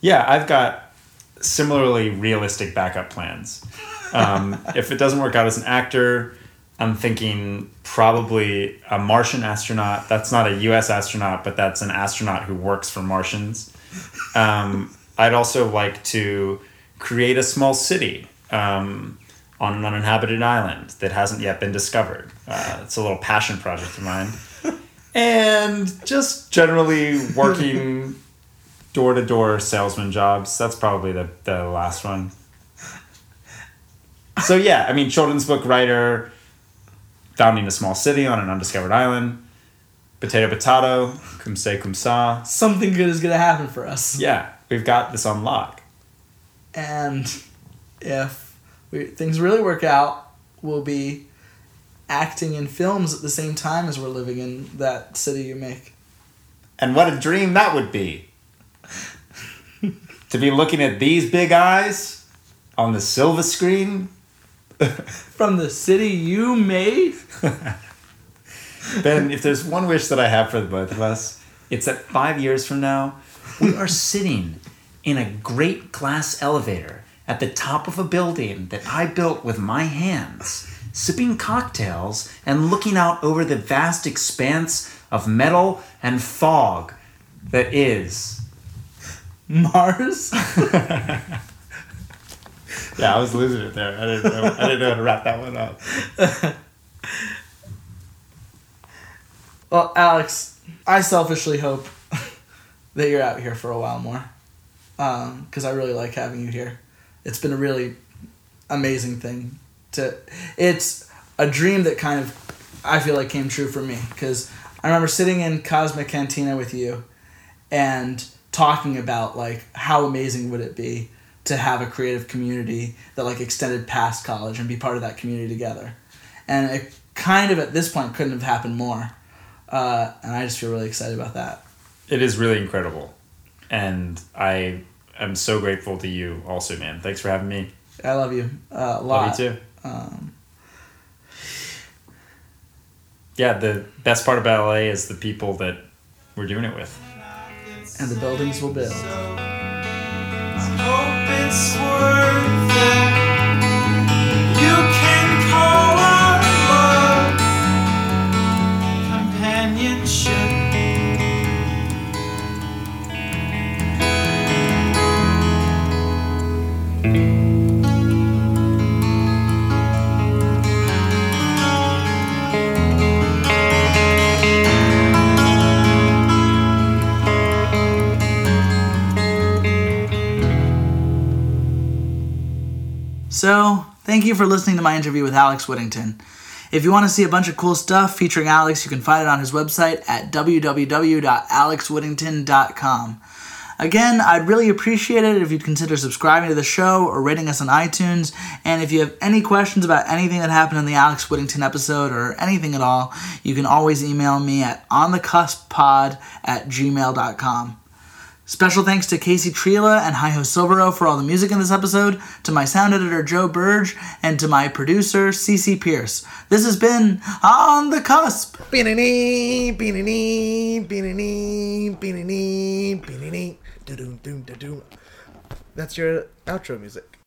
Yeah, I've got similarly realistic backup plans. Um, if it doesn't work out as an actor, I'm thinking probably a Martian astronaut. That's not a U.S. astronaut, but that's an astronaut who works for Martians. Um, I'd also like to create a small city um, on an uninhabited island that hasn't yet been discovered. Uh, it's a little passion project of mine. And just generally working door to door salesman jobs. That's probably the, the last one. So yeah, I mean children's book writer, founding a small city on an undiscovered island, potato potato, cum se cum sa. Something good is gonna happen for us. Yeah, we've got this on lock. And if we, things really work out, we'll be acting in films at the same time as we're living in that city you make. And what a dream that would be. to be looking at these big eyes on the silver screen. From the city you made? Ben, if there's one wish that I have for the both of us, it's that five years from now, we are sitting in a great glass elevator at the top of a building that I built with my hands, sipping cocktails and looking out over the vast expanse of metal and fog that is. Mars? Yeah, I was losing it there. I didn't know, I didn't know how to wrap that one up. well, Alex, I selfishly hope that you're out here for a while more. Because I really like having you here. It's been a really amazing thing to. It's a dream that kind of I feel like came true for me because I remember sitting in Cosmic Cantina with you and talking about like how amazing would it be to have a creative community that like extended past college and be part of that community together and it kind of at this point couldn't have happened more uh, and i just feel really excited about that It is really incredible. And I am so grateful to you also, man. Thanks for having me. i love you uh, a lot Love you too. Um, Yeah, the best part about LA is the people that we're doing it with. and the buildings will build So, thank you for listening to my interview with Alex Whittington. If you want to see a bunch of cool stuff featuring Alex, you can find it on his website at www.alexwhittington.com. Again, I'd really appreciate it if you'd consider subscribing to the show or rating us on iTunes. And if you have any questions about anything that happened in the Alex Whittington episode or anything at all, you can always email me at onthecusppod at gmail.com. Special thanks to Casey Trila and Hi Ho Silvero for all the music in this episode, to my sound editor Joe Burge, and to my producer CC Pierce. This has been On the Cusp. Beanie, beanie, beanie, beanie, beanie, da-doom. That's your outro music.